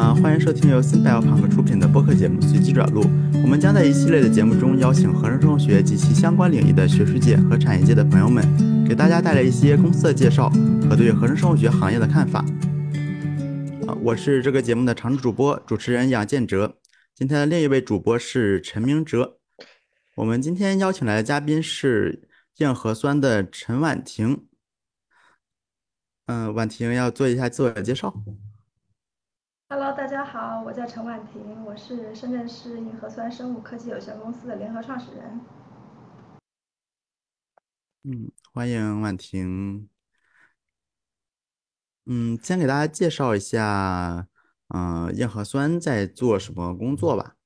啊，欢迎收听由 Symbiopunk 出品的播客节目《随机转录》。我们将在一系列的节目中邀请合成生物学及其相关领域的学术界和产业界的朋友们，给大家带来一些公司的介绍和对合成生物学行业的看法。啊，我是这个节目的常驻主播、主持人杨建哲。今天的另一位主播是陈明哲。我们今天邀请来的嘉宾是硬核酸的陈婉婷。嗯，婉婷要做一下自我介绍。Hello，大家好，我叫陈婉婷，我是深圳市硬核酸生物科技有限公司的联合创始人。嗯，欢迎婉婷。嗯，先给大家介绍一下，嗯，硬核酸在做什么工作吧。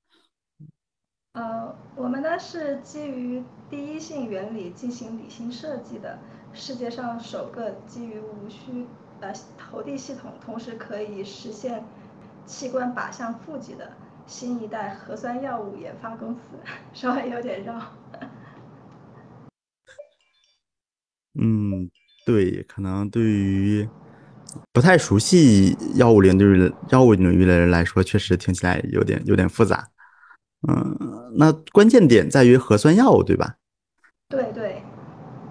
呃，我们呢是基于第一性原理进行理性设计的世界上首个基于无需呃投递系统，同时可以实现器官靶向负极的新一代核酸药物研发公司，稍微有点绕。嗯，对，可能对于不太熟悉药物领域药物领域的人来说，确实听起来有点有点复杂。嗯，那关键点在于核酸药物，对吧？对对。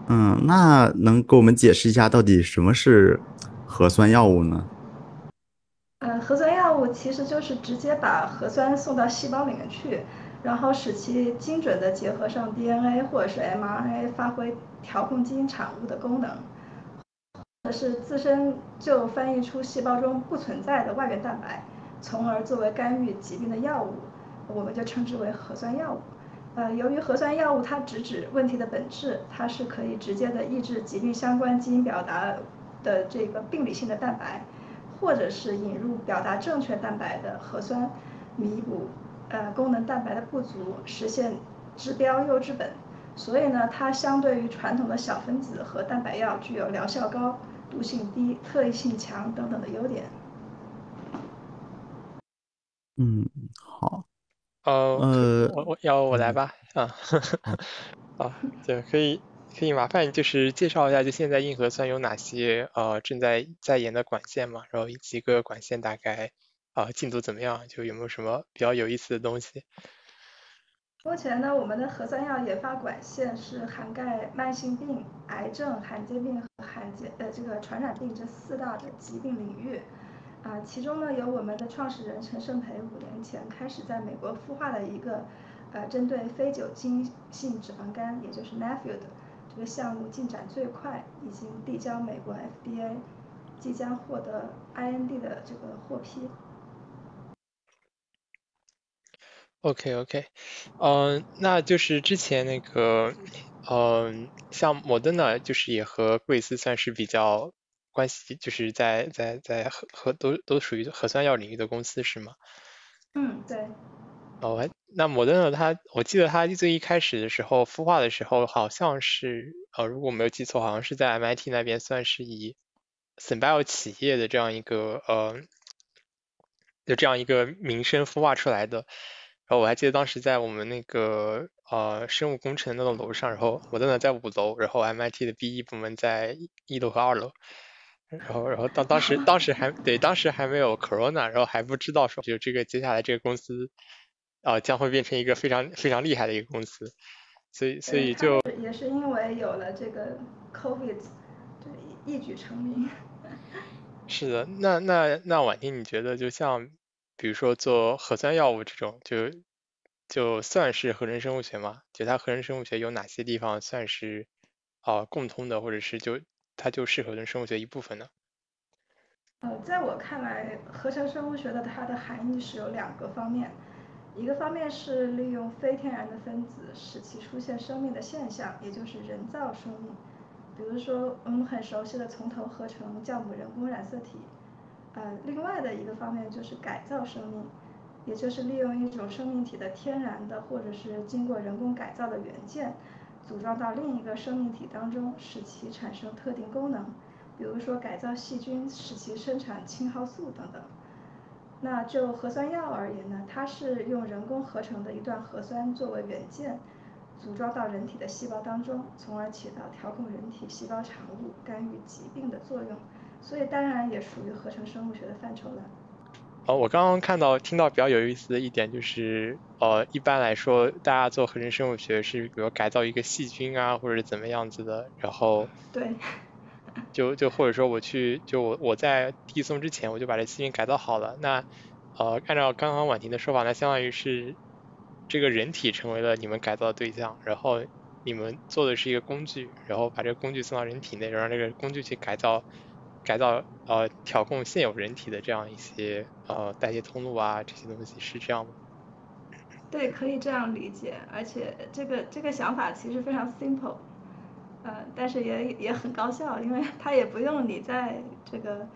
嗯，那能给我们解释一下到底什么是核酸药物呢？呃，核酸其实就是直接把核酸送到细胞里面去，然后使其精准的结合上 DNA 或者是 mRNA，发挥调控基因产物的功能，或者是自身就翻译出细胞中不存在的外源蛋白，从而作为干预疾病的药物。我们就称之为核酸药物。呃，由于核酸药物它直指问题的本质，它是可以直接的抑制疾病相关基因表达的这个病理性的蛋白，或者是引入表达正确蛋白的核酸，弥补呃功能蛋白的不足，实现治标又治本。所以呢，它相对于传统的小分子和蛋白药，具有疗效高、毒性低、特异性强等等的优点。嗯，好。呃，我我要我来吧，啊，啊，对，可以可以麻烦就是介绍一下，就现在硬核酸有哪些呃正在在研的管线嘛，然后以及各个管线大概啊进度怎么样，就有没有什么比较有意思的东西？目前呢，我们的核酸药研发管线是涵盖慢性病、癌症、罕见病和罕见呃这个传染病这四大的疾病领域。啊，其中呢有我们的创始人陈胜培五年前开始在美国孵化的一个，呃，针对非酒精性脂肪肝，也就是 NAFU 的这个项目进展最快，已经递交美国 FDA，即将获得 IND 的这个获批。OK OK，嗯，那就是之前那个，嗯，像摩登呢就是也和贵司算是比较。关系就是在在在核核都都属于核酸药领域的公司是吗？嗯，对。哦，那摩登呢？它我记得它最一开始的时候孵化的时候，好像是呃，如果没有记错，好像是在 MIT 那边算是以 Symbio 企业的这样一个呃，就这样一个名声孵化出来的。然后我还记得当时在我们那个呃生物工程那栋楼上，然后摩登呢在五楼，然后 MIT 的 BE 部门在一楼和二楼。然后，然后当当时当时还对，当时还没有 corona，然后还不知道说就这个接下来这个公司啊将会变成一个非常非常厉害的一个公司，所以所以就也是因为有了这个 covid，对一举成名。是的，那那那婉婷，你觉得就像比如说做核酸药物这种，就就算是合成生物学吗？就它合成生物学有哪些地方算是啊共通的，或者是就？它就适合成生物学一部分呢？呃，在我看来，合成生物学的它的含义是有两个方面，一个方面是利用非天然的分子使其出现生命的现象，也就是人造生命，比如说我们很熟悉的从头合成酵母人工染色体。呃，另外的一个方面就是改造生命，也就是利用一种生命体的天然的或者是经过人工改造的元件。组装到另一个生命体当中，使其产生特定功能，比如说改造细菌，使其生产青蒿素等等。那就核酸药而言呢，它是用人工合成的一段核酸作为元件，组装到人体的细胞当中，从而起到调控人体细胞产物、干预疾病的作用。所以当然也属于合成生物学的范畴了。哦，我刚刚看到听到比较有意思的一点就是，呃，一般来说大家做合成生物学是比如改造一个细菌啊，或者是怎么样子的，然后对，就就或者说我去就我我在递送之前我就把这细菌改造好了，那呃按照刚刚婉婷的说法，那相当于是这个人体成为了你们改造的对象，然后你们做的是一个工具，然后把这个工具送到人体内，让这个工具去改造。改造呃调控现有人体的这样一些呃代谢通路啊这些东西是这样吗？对，可以这样理解，而且这个这个想法其实非常 simple，呃，但是也也很高效，因为它也不用你在这个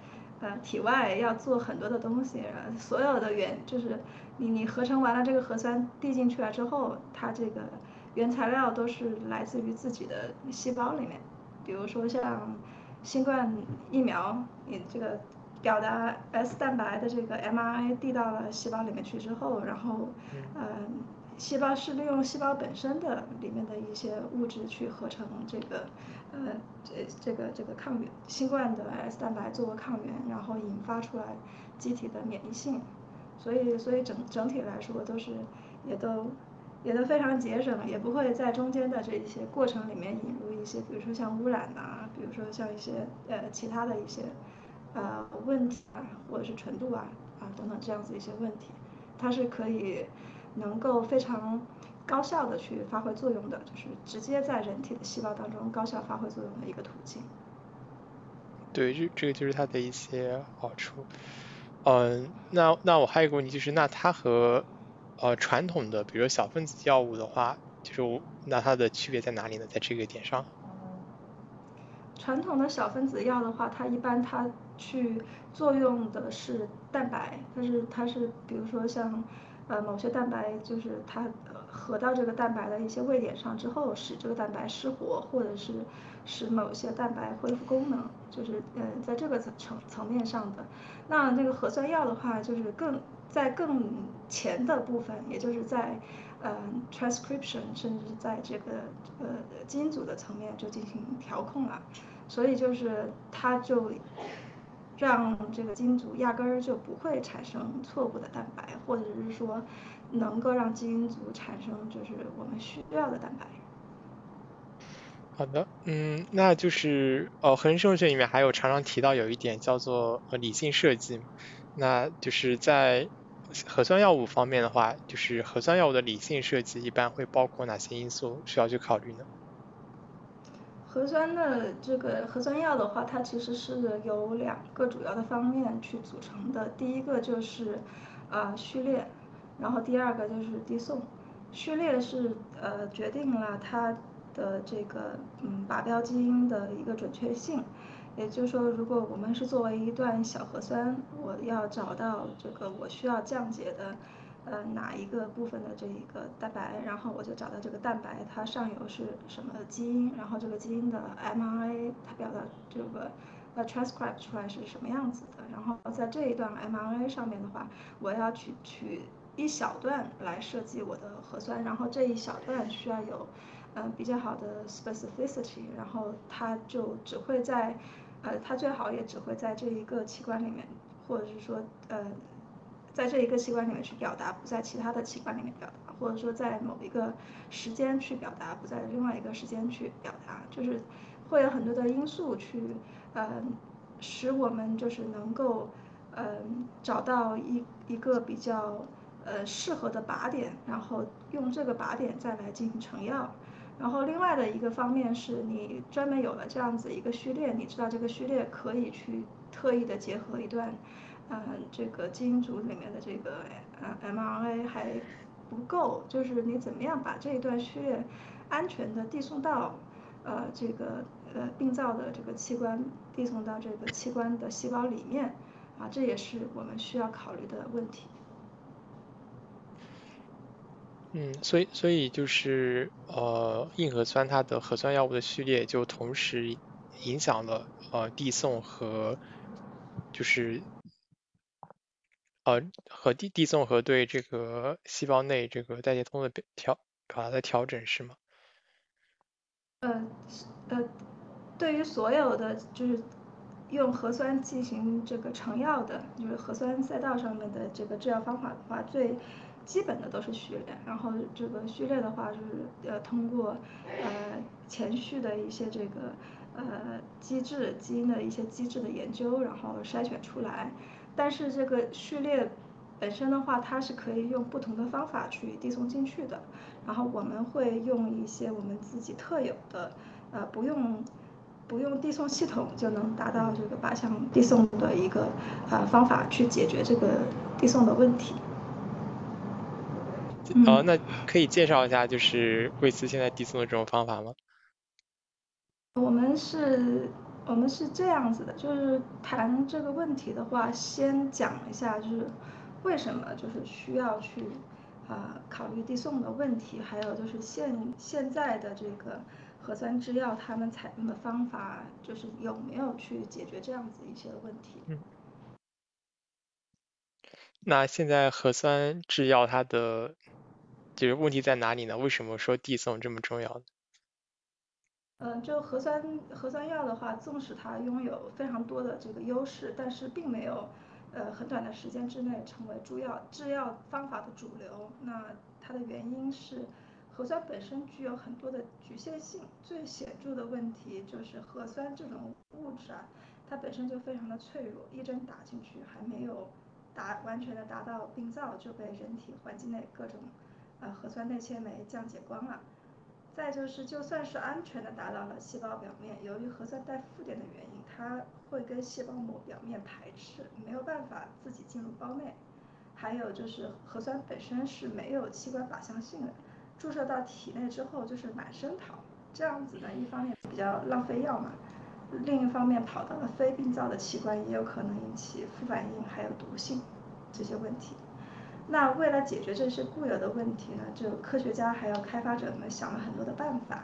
呃体外要做很多的东西，所有的原就是你你合成完了这个核酸递进去了之后，它这个原材料都是来自于自己的细胞里面，比如说像。新冠疫苗，你这个表达 S 蛋白的这个 mRNA 递到了细胞里面去之后，然后，嗯，细胞是利用细胞本身的里面的一些物质去合成这个，呃，这这个这个抗原，新冠的 S 蛋白作为抗原，然后引发出来机体的免疫性，所以所以整整体来说都是也都。也都非常节省，也不会在中间的这一些过程里面引入一些，比如说像污染呐，比如说像一些呃其他的一些呃问题啊，或者是纯度啊啊等等这样子一些问题，它是可以能够非常高效的去发挥作用的，就是直接在人体的细胞当中高效发挥作用的一个途径。对，这这个就是它的一些好处。嗯，那那我还有个问题就是，那它和呃，传统的，比如小分子药物的话，就是那它的区别在哪里呢？在这个点上。传统的小分子药的话，它一般它去作用的是蛋白，但是它是比如说像呃某些蛋白，就是它合到这个蛋白的一些位点上之后，使这个蛋白失活，或者是使某些蛋白恢复功能，就是呃在这个层层层面上的。那那个核酸药的话，就是更。在更前的部分，也就是在呃 transcription，甚至在这个呃基因组的层面就进行调控了，所以就是它就让这个基因组压根儿就不会产生错误的蛋白，或者是说能够让基因组产生就是我们需要的蛋白。好的，嗯，那就是呃，合成生物学里面还有常常提到有一点叫做呃理性设计，那就是在核酸药物方面的话，就是核酸药物的理性设计一般会包括哪些因素需要去考虑呢？核酸的这个核酸药的话，它其实是由两个主要的方面去组成的。第一个就是呃序列，然后第二个就是递送。序列是呃决定了它的这个嗯靶标基因的一个准确性。也就是说，如果我们是作为一段小核酸，我要找到这个我需要降解的，呃，哪一个部分的这一个蛋白，然后我就找到这个蛋白它上游是什么基因，然后这个基因的 mRNA 它表达这个呃 transcribe 出来是什么样子的，然后在这一段 mRNA 上面的话，我要取取一小段来设计我的核酸，然后这一小段需要有嗯比较好的 specificity，然后它就只会在呃，它最好也只会在这一个器官里面，或者是说，呃，在这一个器官里面去表达，不在其他的器官里面表达，或者说在某一个时间去表达，不在另外一个时间去表达，就是会有很多的因素去，呃，使我们就是能够，呃，找到一一个比较呃适合的靶点，然后用这个靶点再来进行成药。然后另外的一个方面是你专门有了这样子一个序列，你知道这个序列可以去特意的结合一段，嗯，这个基因组里面的这个呃 mRNA 还不够，就是你怎么样把这一段序列安全的递送到呃这个呃病灶的这个器官，递送到这个器官的细胞里面，啊，这也是我们需要考虑的问题。嗯，所以所以就是呃，硬核酸它的核酸药物的序列就同时影响了呃递送和就是呃和递递送和对这个细胞内这个代谢通的调表达的调整是吗？呃呃，对于所有的就是用核酸进行这个成药的，就是核酸赛道上面的这个制药方法的话，最基本的都是序列。然后这个序列的话，就是呃通过呃前序的一些这个呃机制基因的一些机制的研究，然后筛选出来。但是这个序列本身的话，它是可以用不同的方法去递送进去的。然后我们会用一些我们自己特有的，呃，不用不用递送系统就能达到这个八项递送的一个呃方法去解决这个递送的问题。哦，那可以介绍一下，就是贵司现在递送的这种方法吗？我们是，我们是这样子的，就是谈这个问题的话，先讲一下，就是为什么就是需要去。啊，考虑递送的问题，还有就是现现在的这个核酸制药，他们采用的方法，就是有没有去解决这样子一些问题？嗯。那现在核酸制药它的就是问题在哪里呢？为什么说递送这么重要呢？嗯，就核酸核酸药的话，纵使它拥有非常多的这个优势，但是并没有。呃，很短的时间之内成为主药制药方法的主流，那它的原因是核酸本身具有很多的局限性。最显著的问题就是核酸这种物质啊，它本身就非常的脆弱，一针打进去还没有达完全的达到病灶，就被人体环境内各种呃核酸内切酶降解光了。再就是，就算是安全的达到了细胞表面，由于核酸带负电的原因，它会跟细胞膜表面排斥，没有办法自己进入胞内。还有就是核酸本身是没有器官靶向性的，注射到体内之后就是满身跑，这样子呢，一方面比较浪费药嘛，另一方面跑到了非病灶的器官也有可能引起副反应，还有毒性这些问题。那为了解决这些固有的问题呢，就科学家还有开发者们想了很多的办法。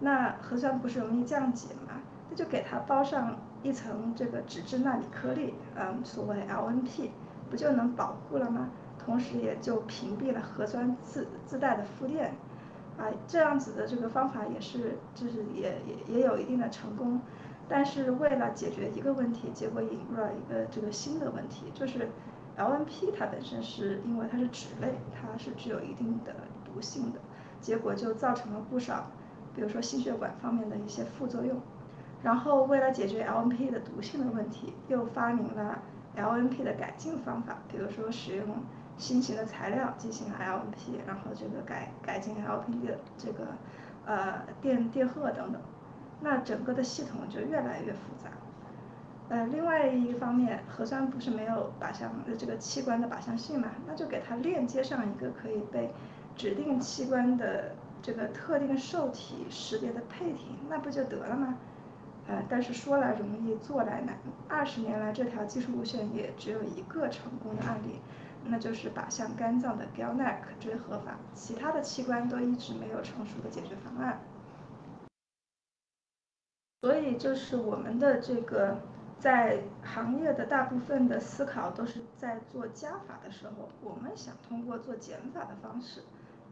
那核酸不是容易降解吗？那就给它包上一层这个脂质纳米颗粒，嗯，所谓 LNP，不就能保护了吗？同时也就屏蔽了核酸自自带的负电。啊，这样子的这个方法也是，就是也也也有一定的成功。但是为了解决一个问题，结果引入了一个这个新的问题，就是。LNP 它本身是因为它是脂类，它是具有一定的毒性的，结果就造成了不少，比如说心血管方面的一些副作用。然后为了解决 LNP 的毒性的问题，又发明了 LNP 的改进方法，比如说使用新型的材料进行 LNP，然后这个改改进 LNP 的这个呃电电荷等等，那整个的系统就越来越复杂。呃，另外一方面，核酸不是没有靶向呃这个器官的靶向性嘛？那就给它链接上一个可以被指定器官的这个特定受体识别的配体，那不就得了吗？呃，但是说来容易做来难。二十年来，这条技术路线也只有一个成功的案例，那就是靶向肝脏的 GalNAc 追合法，其他的器官都一直没有成熟的解决方案。所以就是我们的这个。在行业的大部分的思考都是在做加法的时候，我们想通过做减法的方式，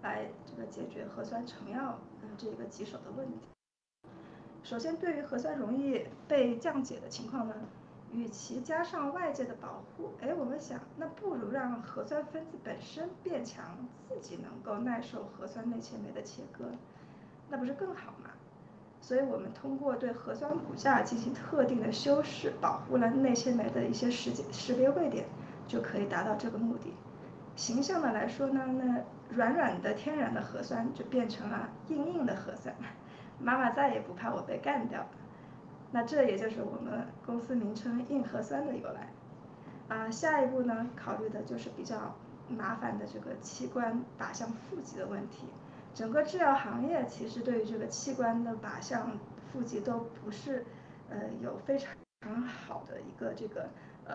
来这个解决核酸成药嗯这个棘手的问题。首先，对于核酸容易被降解的情况呢，与其加上外界的保护，哎，我们想那不如让核酸分子本身变强，自己能够耐受核酸内切酶的切割，那不是更好吗？所以我们通过对核酸骨架进行特定的修饰，保护了内切酶的一些识识别位点，就可以达到这个目的。形象的来说呢，那软软的天然的核酸就变成了硬硬的核酸，妈妈再也不怕我被干掉了。那这也就是我们公司名称“硬核酸”的由来。啊，下一步呢，考虑的就是比较麻烦的这个器官靶向负极的问题。整个制药行业其实对于这个器官的靶向负极都不是，呃，有非常好的一个这个呃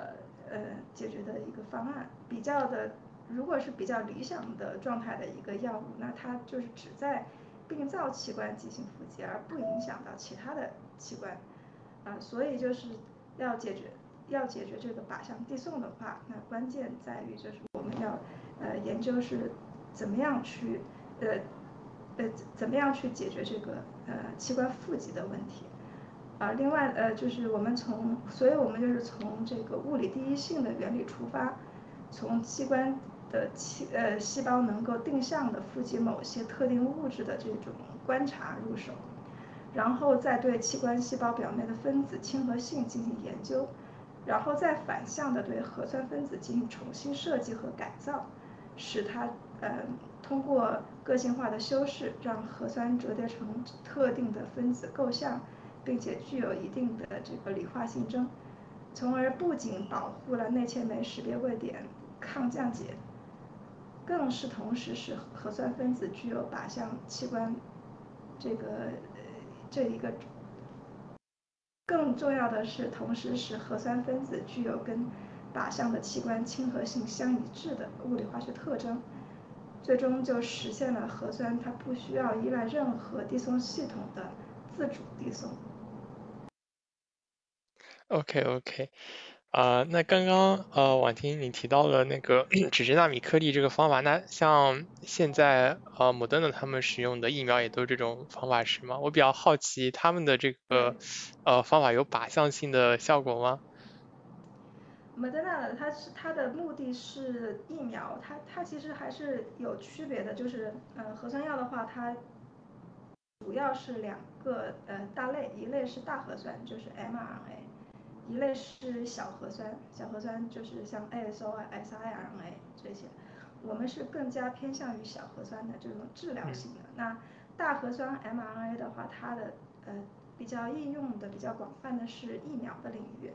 呃解决的一个方案。比较的，如果是比较理想的状态的一个药物，那它就是只在病灶器官进行负极，而不影响到其他的器官。啊，所以就是要解决要解决这个靶向递送的话，那关键在于就是我们要呃研究是怎么样去呃。呃，怎么样去解决这个呃器官负极的问题？啊，另外呃就是我们从，所以我们就是从这个物理第一性的原理出发，从器官的器呃细胞能够定向的富集某些特定物质的这种观察入手，然后再对器官细胞表面的分子亲和性进行研究，然后再反向的对核酸分子进行重新设计和改造，使它呃通过个性化的修饰，让核酸折叠成特定的分子构象。并且具有一定的这个理化性征，从而不仅保护了内切酶识别位点抗降解，更是同时使核酸分子具有靶向器官这个这一个。更重要的是，同时使核酸分子具有跟靶向的器官亲和性相一致的物理化学特征，最终就实现了核酸它不需要依赖任何递送系统的自主递送。OK OK，啊，那刚刚呃，婉婷你提到了那个 脂质纳米颗粒这个方法，那像现在呃，摩登的他们使用的疫苗也都是这种方法是吗？我比较好奇他们的这个呃方法有靶向性的效果吗？摩登纳的它是它的目的是疫苗，它它其实还是有区别的，就是呃，核酸药的话它主要是两个呃大类，一类是大核酸，就是 mRNA。一类是小核酸，小核酸就是像 ASO 啊、siRNA 这些，我们是更加偏向于小核酸的这种治疗型的。那大核酸 mRNA 的话，它的呃比较应用的比较广泛的是疫苗的领域。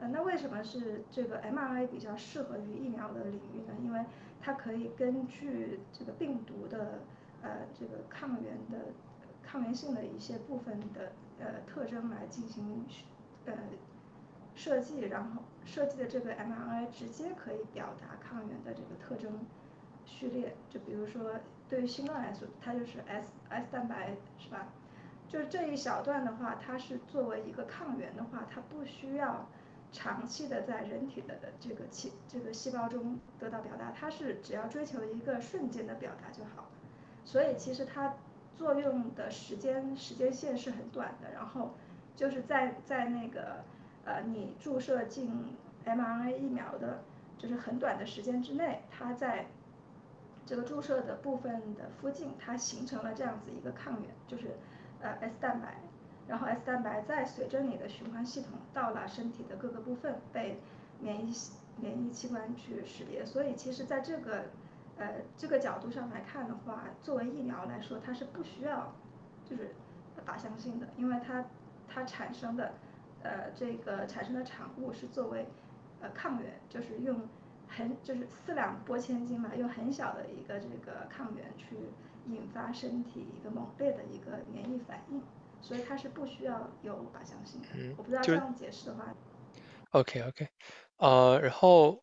呃，那为什么是这个 mRNA 比较适合于疫苗的领域呢？因为它可以根据这个病毒的呃这个抗原的抗原性的一些部分的呃特征来进行呃。设计，然后设计的这个 mRNA 直接可以表达抗原的这个特征序列，就比如说对于新冠来说，它就是 S S 蛋白，是吧？就是这一小段的话，它是作为一个抗原的话，它不需要长期的在人体的这个细这个细胞中得到表达，它是只要追求一个瞬间的表达就好。所以其实它作用的时间时间线是很短的，然后就是在在那个。呃，你注射进 mRNA 疫苗的，就是很短的时间之内，它在这个注射的部分的附近，它形成了这样子一个抗原，就是呃 S 蛋白，然后 S 蛋白再随着你的循环系统到了身体的各个部分，被免疫免疫器官去识别。所以其实在这个呃这个角度上来看的话，作为疫苗来说，它是不需要就是靶向性的，因为它它产生的。呃，这个产生的产物是作为呃抗原，就是用很就是四两拨千斤嘛，用很小的一个这个抗原去引发身体一个猛烈的一个免疫反应，所以它是不需要有靶向性的。嗯，我不知道这样解释的话。OK OK，呃，然后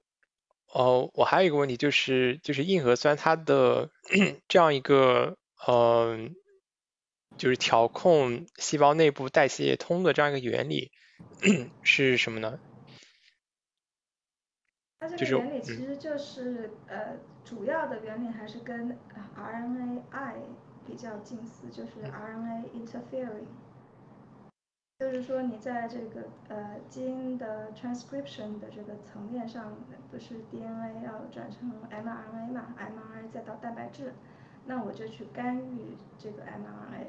呃，我还有一个问题就是，就是硬核酸它的 这样一个呃，就是调控细胞内部代谢液通的这样一个原理。是什么呢？它这个原理其实就是呃，主要的原理还是跟 RNAi 比较近似，就是 RNA interfering。就是说你在这个呃基因的 transcription 的这个层面上，不是 DNA 要转成 mRNA 嘛，mRNA 再到蛋白质，那我就去干预这个 mRNA，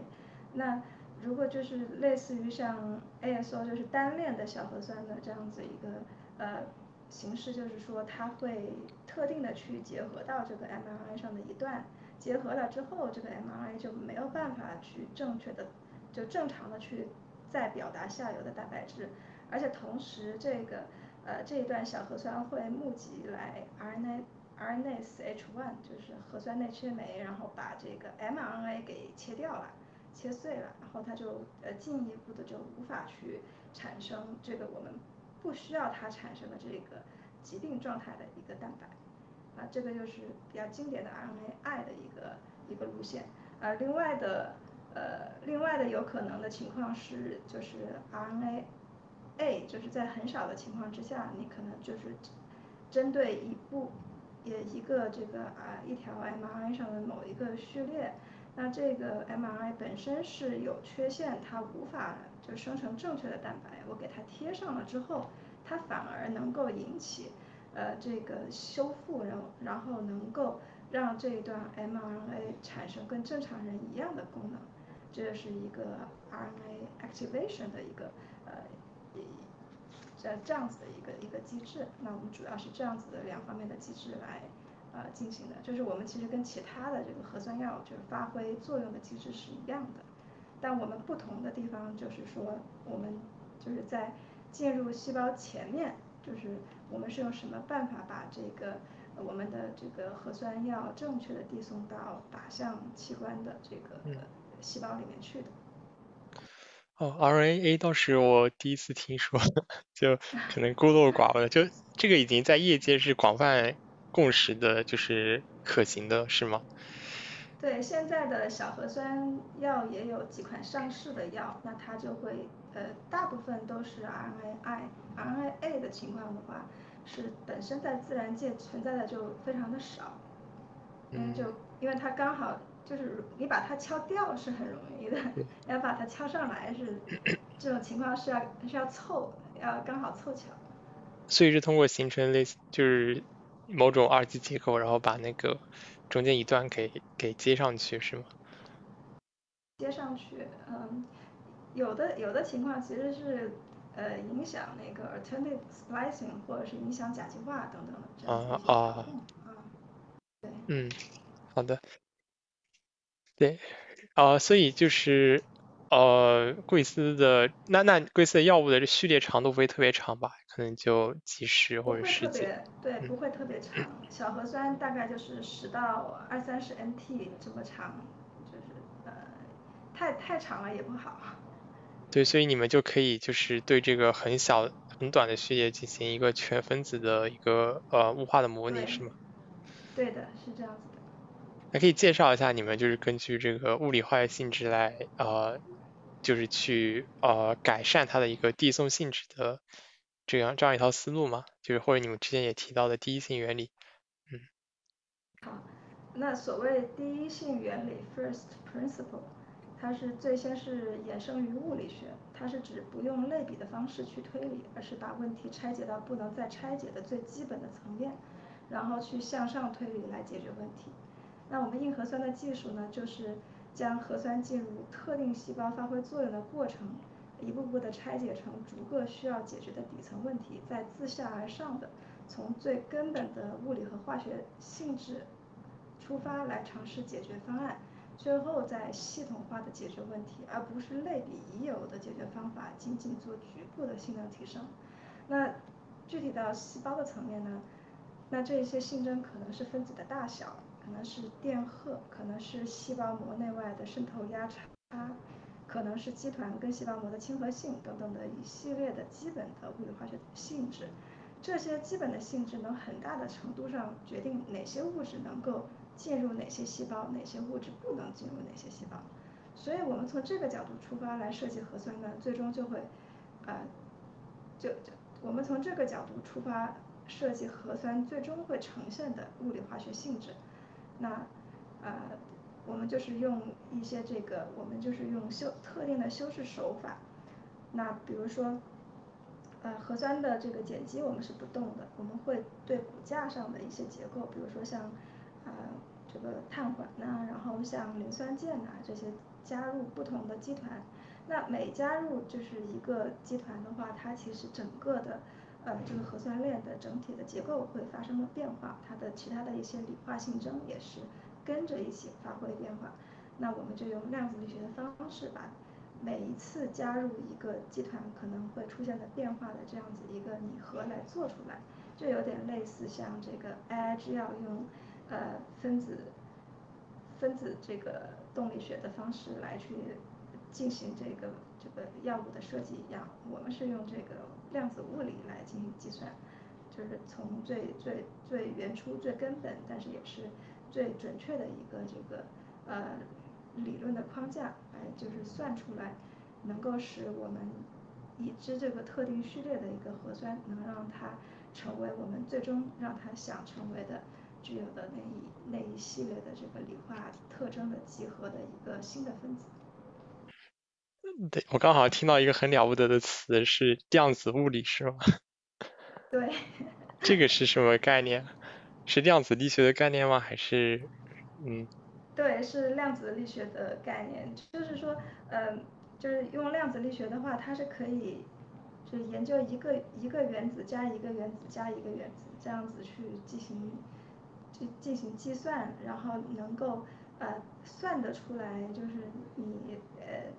那。如果就是类似于像 ASO 就是单链的小核酸的这样子一个呃形式，就是说它会特定的去结合到这个 mRNA 上的一段，结合了之后，这个 mRNA 就没有办法去正确的就正常的去再表达下游的蛋白质，而且同时这个呃这一段小核酸会募集来 RNA RNase H1 就是核酸内切酶，然后把这个 mRNA 给切掉了。切碎了，然后它就呃进一步的就无法去产生这个我们不需要它产生的这个疾病状态的一个蛋白，啊，这个就是比较经典的 RNAi 的一个一个路线。呃，另外的呃另外的有可能的情况是就是 RNAa 就是在很少的情况之下，你可能就是针对一部也一个这个啊一条 mRNA 上的某一个序列。那这个 mRNA 本身是有缺陷，它无法就生成正确的蛋白，我给它贴上了之后，它反而能够引起呃这个修复，然后然后能够让这一段 mRNA 产生跟正常人一样的功能，这是一个 RNA activation 的一个呃这这样子的一个一个机制。那我们主要是这样子的两方面的机制来。呃，进行的，就是我们其实跟其他的这个核酸药就是发挥作用的机制是一样的，但我们不同的地方就是说，我们就是在进入细胞前面，就是我们是用什么办法把这个我们的这个核酸药正确的递送到靶向器官的这个细胞里面去的。哦，RNA 倒是我第一次听说，就可能孤陋寡闻，就这个已经在业界是广泛。共识的就是可行的是吗？对，现在的小核酸药也有几款上市的药，那它就会呃大部分都是 RNAi、RNA 的情况的话，是本身在自然界存在的就非常的少，因为就因为它刚好就是你把它敲掉是很容易的，要把它敲上来是这种情况是要是要凑，要刚好凑巧。所以是通过形成类似就是。某种二级结构，然后把那个中间一段给给接上去，是吗？接上去，嗯，有的有的情况其实是呃影响那个 alternative splicing，或者是影响甲基化等等的这样子啊啊，对，嗯，好的，对，啊，所以就是。呃，贵司的那那贵司的药物的这序列长度不会特别长吧？可能就几十或者十几。对，不会特别长。小核酸大概就是十到二三十 NT 这么长，就是呃，太太长了也不好。对，所以你们就可以就是对这个很小很短的序列进行一个全分子的一个呃物化的模拟，是吗？对的，是这样子的。那可以介绍一下你们就是根据这个物理化学性质来呃。就是去呃改善它的一个递送性质的这样这样一套思路嘛，就是或者你们之前也提到的第一性原理，嗯。好，那所谓第一性原理 （first principle），它是最先是衍生于物理学，它是指不用类比的方式去推理，而是把问题拆解到不能再拆解的最基本的层面，然后去向上推理来解决问题。那我们硬核酸的技术呢，就是。将核酸进入特定细胞发挥作用的过程，一步步的拆解成逐个需要解决的底层问题，再自下而上的从最根本的物理和化学性质出发来尝试解决方案，最后再系统化的解决问题，而不是类比已有的解决方法，仅仅做局部的性能提升。那具体到细胞的层面呢？那这些性征可能是分子的大小。可能是电荷，可能是细胞膜内外的渗透压差，可能是基团跟细胞膜的亲和性等等的一系列的基本的物理化学性质。这些基本的性质能很大的程度上决定哪些物质能够进入哪些细胞，哪些物质不能进入哪些细胞。所以我们从这个角度出发来设计核酸呢，最终就会，呃，就就我们从这个角度出发设计核酸，最终会呈现的物理化学性质。那，呃，我们就是用一些这个，我们就是用修特定的修饰手法。那比如说，呃，核酸的这个碱基我们是不动的，我们会对骨架上的一些结构，比如说像，呃，这个碳环呐，然后像磷酸键呐这些加入不同的基团。那每加入就是一个基团的话，它其实整个的。呃，这个核酸链的整体的结构会发生了变化，它的其他的一些理化性征也是跟着一起发挥变化。那我们就用量子力学的方式，把每一次加入一个基团可能会出现的变化的这样子一个拟合来做出来，就有点类似像这个 AI 制药用呃分子分子这个动力学的方式来去进行这个这个药物的设计一样，我们是用这个。量子物理来进行计算，就是从最最最原初、最根本，但是也是最准确的一个这个呃理论的框架哎，就是算出来，能够使我们已知这个特定序列的一个核酸，能让它成为我们最终让它想成为的具有的那一那一系列的这个理化特征的集合的一个新的分子。对，我刚好听到一个很了不得的词是量子物理，是吗？对。这个是什么概念？是量子力学的概念吗？还是嗯？对，是量子力学的概念。就是说，嗯，就是用量子力学的话，它是可以，就是研究一个一个原子加一个原子加一个原子这样子去进行，去进行计算，然后能够呃算得出来，就是你呃。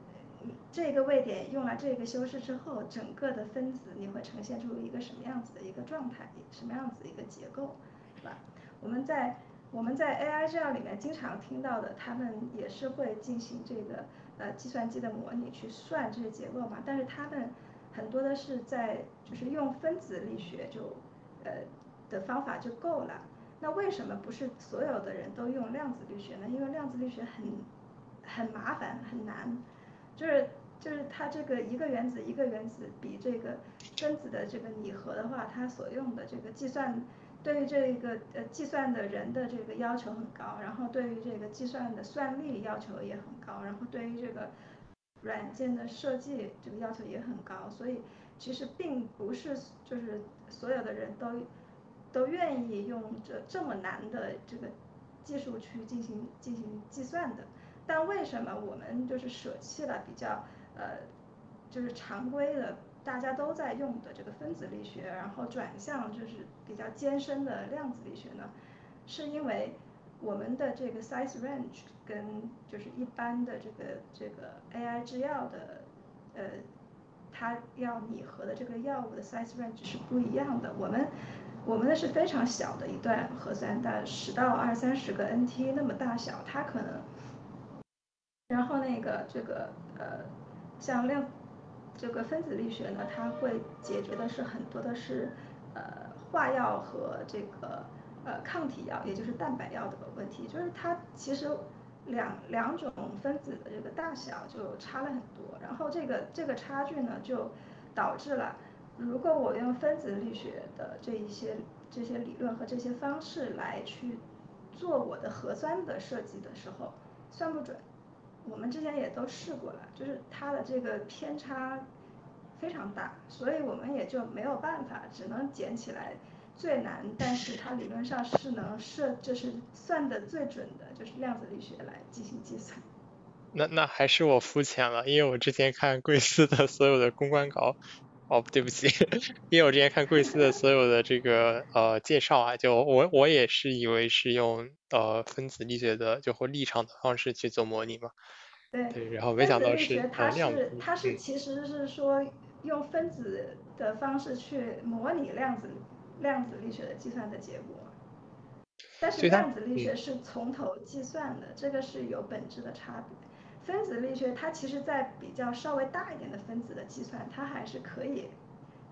这个位点用了这个修饰之后，整个的分子你会呈现出一个什么样子的一个状态，什么样子的一个结构，吧？我们在我们在 AI 这样里面经常听到的，他们也是会进行这个呃计算机的模拟去算这些结构嘛，但是他们很多的是在就是用分子力学就呃的方法就够了。那为什么不是所有的人都用量子力学呢？因为量子力学很很麻烦很难。就是就是它这个一个原子一个原子比这个分子的这个拟合的话，它所用的这个计算对于这个呃计算的人的这个要求很高，然后对于这个计算的算力要求也很高，然后对于这个软件的设计这个要求也很高，所以其实并不是就是所有的人都都愿意用这这么难的这个技术去进行进行计算的。但为什么我们就是舍弃了比较呃，就是常规的大家都在用的这个分子力学，然后转向就是比较艰深的量子力学呢？是因为我们的这个 size range 跟就是一般的这个这个 AI 制药的呃，它要拟合的这个药物的 size range 是不一样的。我们我们的是非常小的一段核酸，大十到二三十个 NT 那么大小，它可能。然后那个这个呃，像量这个分子力学呢，它会解决的是很多的是呃化药和这个呃抗体药，也就是蛋白药的问题。就是它其实两两种分子的这个大小就差了很多，然后这个这个差距呢，就导致了如果我用分子力学的这一些这些理论和这些方式来去做我的核酸的设计的时候，算不准。我们之前也都试过了，就是它的这个偏差非常大，所以我们也就没有办法，只能捡起来最难，但是它理论上是能设，就是算的最准的，就是量子力学来进行计算。那那还是我肤浅了，因为我之前看贵司的所有的公关稿，哦，对不起，因为我之前看贵司的所有的这个呃介绍啊，就我我也是以为是用呃分子力学的就或立场的方式去做模拟嘛。对，然后没想到是它是它是其实是说用分子的方式去模拟量子量子力学的计算的结果，但是量子力学是从头计算的，这个是有本质的差别。分子力学它其实，在比较稍微大一点的分子的计算，它还是可以，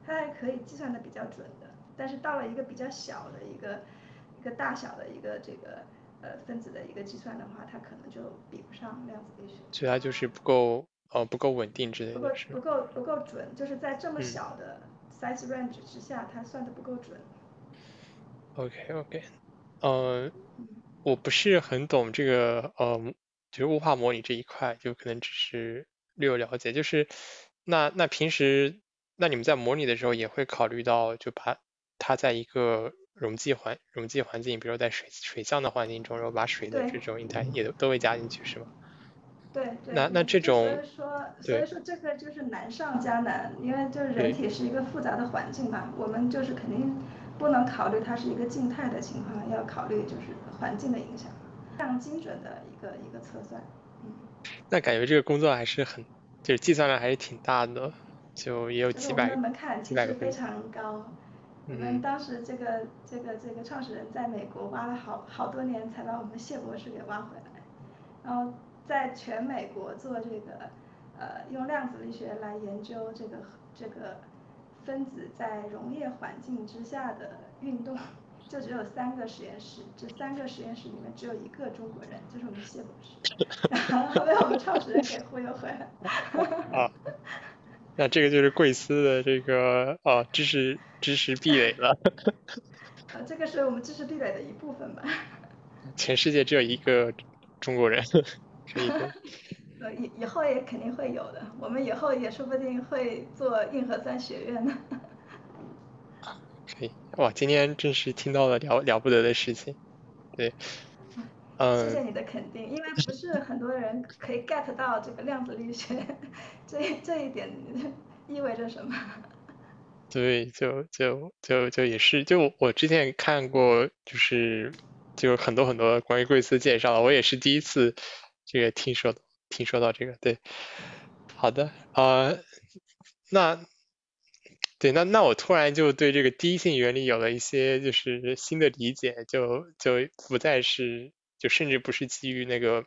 它还可以计算的比较准的。但是到了一个比较小的一个一个大小的一个这个。呃，分子的一个计算的话，它可能就比不上量子力学。所以它就是不够，呃，不够稳定之类的。不够不够不够准，就是在这么小的 size range 之下，它算的不够准。OK OK，呃，我不是很懂这个，呃，就是物化模拟这一块，就可能只是略有了解。就是那那平时，那你们在模拟的时候也会考虑到，就把它在一个。溶剂环溶剂环境，比如在水水相的环境中，然后把水的这种液态也都都会加进去，是吗？对对。那那这种，所以说所以说这个就是难上加难，因为就是人体是一个复杂的环境嘛，我们就是肯定不能考虑它是一个静态的情况，要考虑就是环境的影响，非常精准的一个一个测算。嗯。那感觉这个工作还是很，就是计算量还是挺大的，就也有几百门槛其实非常高。我们当时这个这个这个创始人在美国挖了好好多年，才把我们谢博士给挖回来，然后在全美国做这个呃用量子力学来研究这个这个分子在溶液环境之下的运动，就只有三个实验室，这三个实验室里面只有一个中国人，就是我们谢博士，然后被我们创始人给忽悠回来。啊。那这个就是贵司的这个啊知识知识壁垒了。啊，这个是我们知识壁垒的一部分吧。全世界只有一个中国人，是一个。呃，以以后也肯定会有的，我们以后也说不定会做硬核酸学院呢。哇，今天真是听到了了了不得的事情，对，嗯。谢谢你的肯定，因为不是很多人可以 get 到这个量子力学，这这一点意味着什么？对，就就就就也是，就我之前看过，就是就很多很多关于贵司介绍，我也是第一次这个听说听说到这个，对，好的，呃，那对，那那我突然就对这个第一性原理有了一些就是新的理解，就就不再是就甚至不是基于那个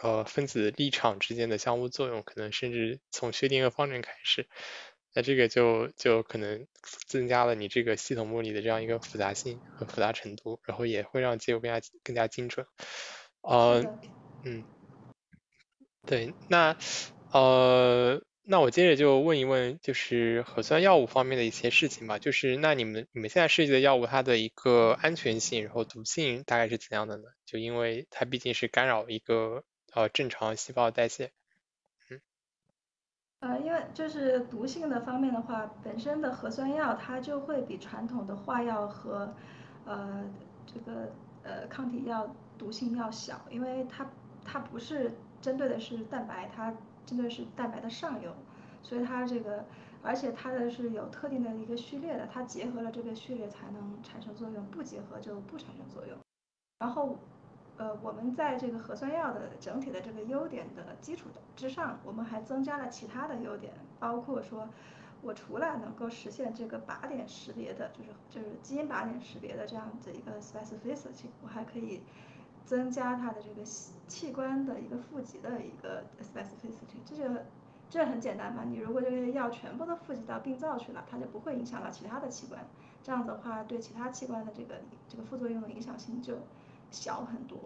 呃分子立场之间的相互作用，可能甚至从薛定谔方程开始。那这个就就可能增加了你这个系统模拟的这样一个复杂性和复杂程度，然后也会让结果更加更加精准。呃，嗯，对，那呃，那我接着就问一问，就是核酸药物方面的一些事情吧。就是那你们你们现在设计的药物，它的一个安全性，然后毒性大概是怎样的呢？就因为它毕竟是干扰一个呃正常细胞代谢。呃，因为就是毒性的方面的话，本身的核酸药它就会比传统的化药和，呃，这个呃抗体药毒性要小，因为它它不是针对的是蛋白，它针对是蛋白的上游，所以它这个而且它的是有特定的一个序列的，它结合了这个序列才能产生作用，不结合就不产生作用，然后。呃，我们在这个核酸药的整体的这个优点的基础之上，我们还增加了其他的优点，包括说，我除了能够实现这个靶点识别的，就是就是基因靶点识别的这样子一个 specificity，我还可以增加它的这个器官的一个负极的一个 specificity，这就这很简单嘛，你如果这个药全部都负极到病灶去了，它就不会影响到其他的器官，这样子的话，对其他器官的这个这个副作用的影响性就。小很多，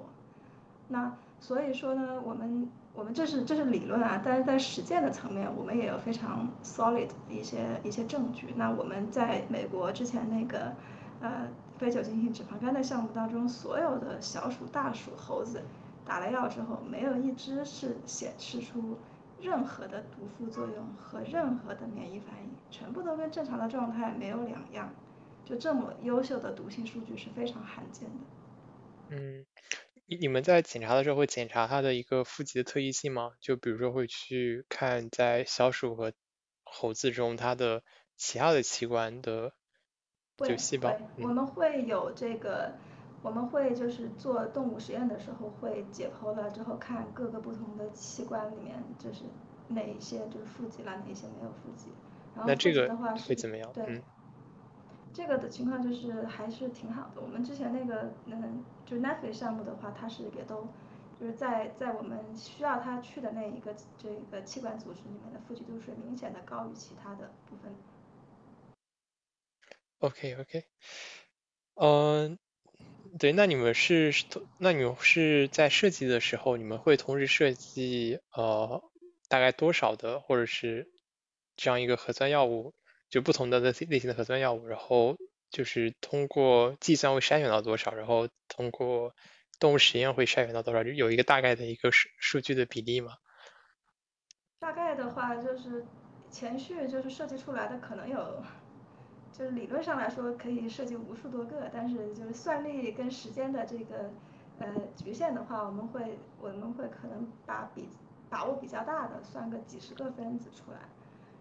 那所以说呢，我们我们这是这是理论啊，但是在实践的层面，我们也有非常 solid 一些一些证据。那我们在美国之前那个呃非酒精性脂肪肝的项目当中，所有的小鼠、大鼠、猴子打了药之后，没有一只是显示出任何的毒副作用和任何的免疫反应，全部都跟正常的状态没有两样。就这么优秀的毒性数据是非常罕见的。嗯，你你们在检查的时候会检查它的一个负极的特异性吗？就比如说会去看在小鼠和猴子中它的其他的器官的就细胞。我们会有这个，我们会就是做动物实验的时候会解剖了之后看各个不同的器官里面就是哪一些就是富集了，哪一些没有负极。那这个会怎么样？对。这个的情况就是还是挺好的。我们之前那个，嗯，就是 Netflix 项目的话，它是也都，就是在在我们需要它去的那一个这个器官组织里面的富集度是明显的高于其他的部分。OK OK，嗯，对，那你们是，那你们是在设计的时候，你们会同时设计呃大概多少的，或者是这样一个核酸药物？就不同的类类型的核酸药物，然后就是通过计算会筛选到多少，然后通过动物实验会筛选到多少，就有一个大概的一个数数据的比例吗？大概的话就是前序就是设计出来的可能有，就是理论上来说可以设计无数多个，但是就是算力跟时间的这个呃局限的话，我们会我们会可能把比把握比较大的算个几十个分子出来。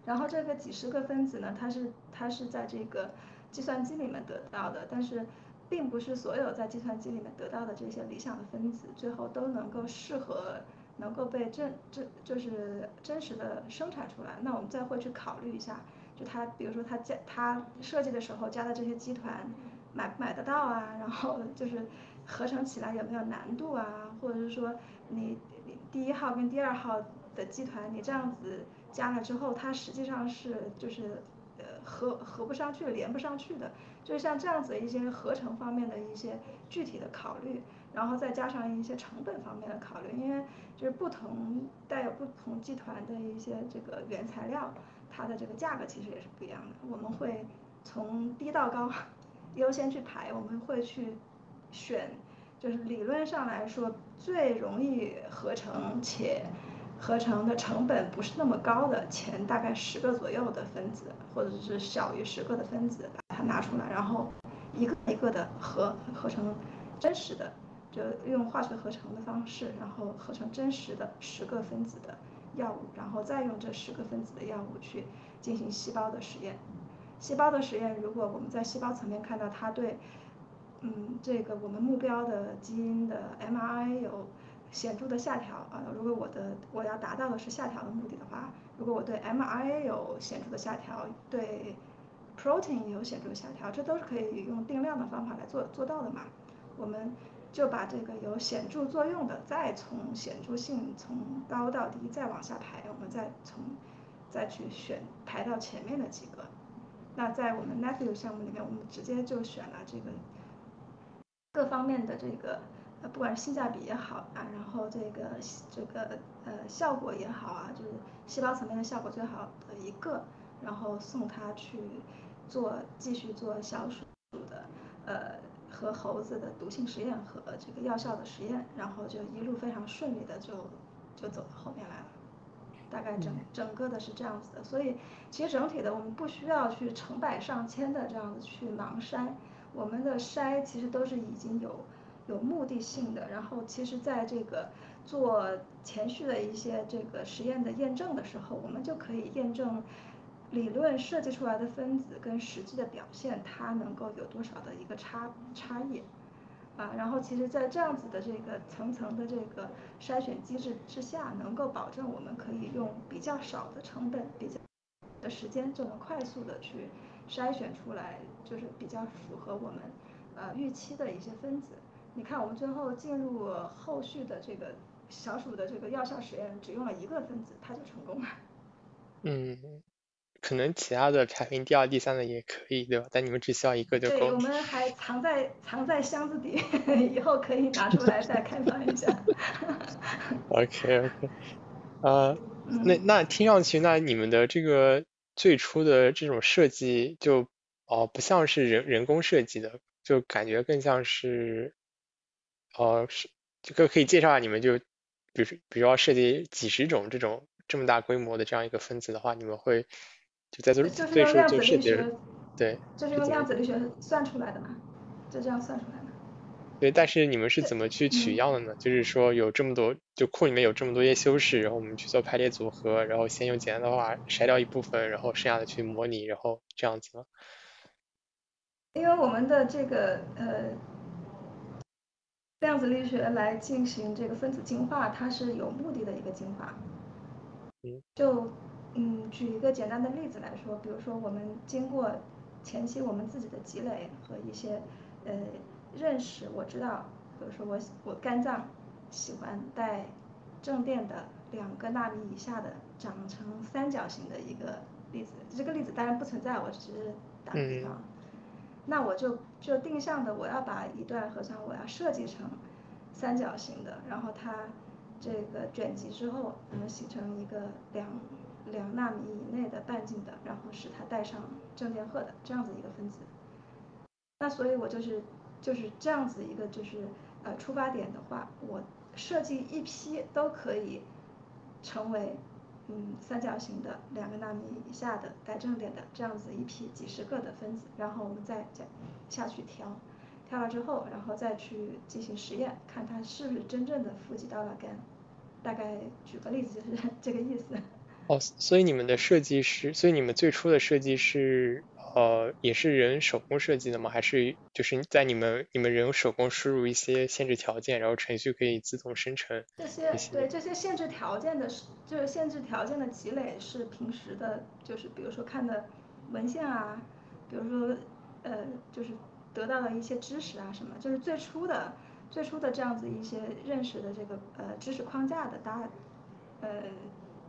然后这个几十个分子呢，它是它是在这个计算机里面得到的，但是并不是所有在计算机里面得到的这些理想的分子，最后都能够适合能够被真真就是真实的生产出来。那我们再会去考虑一下，就它比如说它加它设计的时候加的这些基团买不买得到啊？然后 就是合成起来有没有难度啊？或者是说你第一号跟第二号的基团你这样子。加了之后，它实际上是就是呃合合不上去、连不上去的，就是像这样子一些合成方面的一些具体的考虑，然后再加上一些成本方面的考虑，因为就是不同带有不同集团的一些这个原材料，它的这个价格其实也是不一样的。我们会从低到高优先去排，我们会去选，就是理论上来说最容易合成且。合成的成本不是那么高的，前大概十个左右的分子，或者是小于十个的分子，把它拿出来，然后一个一个的合合成真实的，就用化学合成的方式，然后合成真实的十个分子的药物，然后再用这十个分子的药物去进行细胞的实验。细胞的实验，如果我们在细胞层面看到它对，嗯，这个我们目标的基因的 mRNA 有显著的下调啊，如果我的我要达到的是下调的目的的话，如果我对 mRNA 有显著的下调，对 protein 有显著的下调，这都是可以用定量的方法来做做到的嘛。我们就把这个有显著作用的，再从显著性从高到低再往下排，我们再从再去选排到前面的几个。那在我们 Nephew 项目里面，我们直接就选了这个各方面的这个，呃，不管是性价比也好啊，然后这个这个呃效果也好啊，就是细胞层面的效果最好的一个，然后送他去做继续做小鼠的呃和猴子的毒性实验和这个药效的实验，然后就一路非常顺利的就就走到后面来了。大概整整个的是这样子的，所以其实整体的我们不需要去成百上千的这样子去盲筛，我们的筛其实都是已经有有目的性的，然后其实在这个做前续的一些这个实验的验证的时候，我们就可以验证理论设计出来的分子跟实际的表现它能够有多少的一个差差异。啊，然后其实，在这样子的这个层层的这个筛选机制之下，能够保证我们可以用比较少的成本、比较的时间，就能快速的去筛选出来，就是比较符合我们呃预期的一些分子。你看，我们最后进入后续的这个小鼠的这个药效实验，只用了一个分子，它就成功了。嗯。可能其他的排名第二、第三的也可以，对吧？但你们只需要一个就够。对，我们还藏在藏在箱子底，以后可以拿出来再开放一下。OK OK，呃，那那听上去，那你们的这个最初的这种设计就哦不像是人人工设计的，就感觉更像是，哦是这个可以介绍下你们就，比如比如要设计几十种这种这么大规模的这样一个分子的话，你们会。就在这，就是用量子力学，对，就是用量子力学算出来的嘛，就这样算出来的。对，但是你们是怎么去取样的呢？就是说有这么多，就库里面有这么多些修饰，然后我们去做排列组合，然后先用简单的话筛掉一部分，然后剩下的去模拟，然后这样子吗？因为我们的这个呃量子力学来进行这个分子进化，它是有目的的一个进化。嗯。就。嗯，举一个简单的例子来说，比如说我们经过前期我们自己的积累和一些呃认识，我知道，比如说我我肝脏喜欢带正电的两个纳米以下的长成三角形的一个例子，这个例子当然不存在，我只是打个比方。那我就就定向的，我要把一段核酸我要设计成三角形的，然后它这个卷积之后能形成一个两。两纳米以内的半径的，然后使它带上正电荷的这样子一个分子。那所以我就是就是这样子一个就是呃出发点的话，我设计一批都可以成为嗯三角形的两个纳米以下的带正电的这样子一批几十个的分子，然后我们再再下去调，调了之后，然后再去进行实验，看它是不是真正的富集到了根。大概举个例子就是 这个意思。哦，所以你们的设计师，所以你们最初的设计是，呃，也是人手工设计的吗？还是就是在你们你们人手工输入一些限制条件，然后程序可以自动生成？这些对这些限制条件的，就是限制条件的积累是平时的，就是比如说看的文献啊，比如说呃，就是得到的一些知识啊什么，就是最初的最初的这样子一些认识的这个呃知识框架的搭，呃。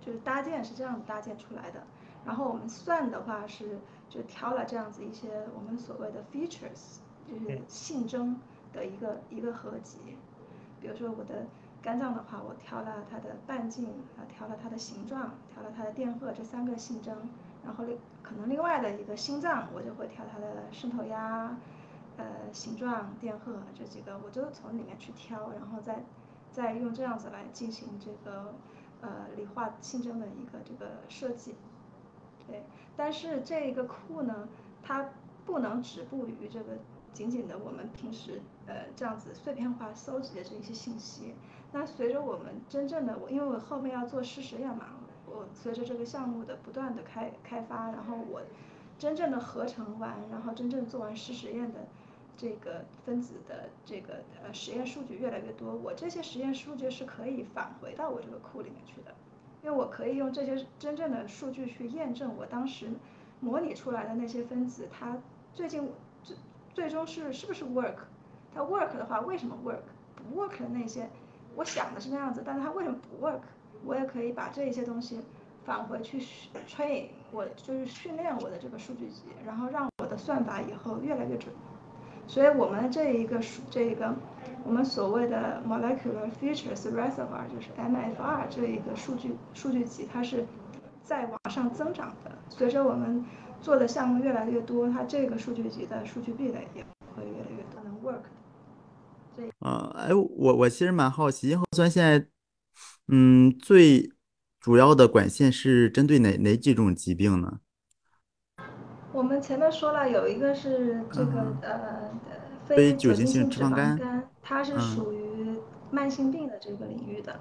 就是搭建是这样子搭建出来的，然后我们算的话是就挑了这样子一些我们所谓的 features，就是性征的一个一个合集。比如说我的肝脏的话，我挑了它的半径，啊，挑了它的形状，挑了它的电荷这三个性征。然后另可能另外的一个心脏，我就会挑它的渗透压，呃，形状、电荷这几个，我就从里面去挑，然后再再用这样子来进行这个。呃理化性征的一个这个设计。对，但是这一个库呢，它不能止步于这个仅仅的我们平时呃这样子碎片化搜集的这一些信息。那随着我们真正的我，因为我后面要做实实验嘛，我随着这个项目的不断的开开发，然后我真正的合成完，然后真正做完实实验的这个分子的这个呃实验数据越来越多，我这些实验数据是可以返回到我这个库里面去的，因为我可以用这些真正的数据去验证我当时模拟出来的那些分子，它最近最最终是是不是 work，它 work 的话为什么 work，不 work 的那些。我想的是那样子，但是它为什么不 work？我也可以把这一些东西返回去 train，我就是训练我的这个数据集，然后让我的算法以后越来越准。所以我们这一个数，这一个我们所谓的 molecular features reservoir，就是 MFR 这一个数据数据集，它是在往上增长的。随着我们做的项目越来越多，它这个数据集的数据壁垒也会越来越多，能 work。呃，哎，我我其实蛮好奇，硬核酸现在，嗯，最主要的管线是针对哪哪几种疾病呢？我们前面说了，有一个是这个呃非酒精性脂肪肝，它是属于慢性病的这个领域的。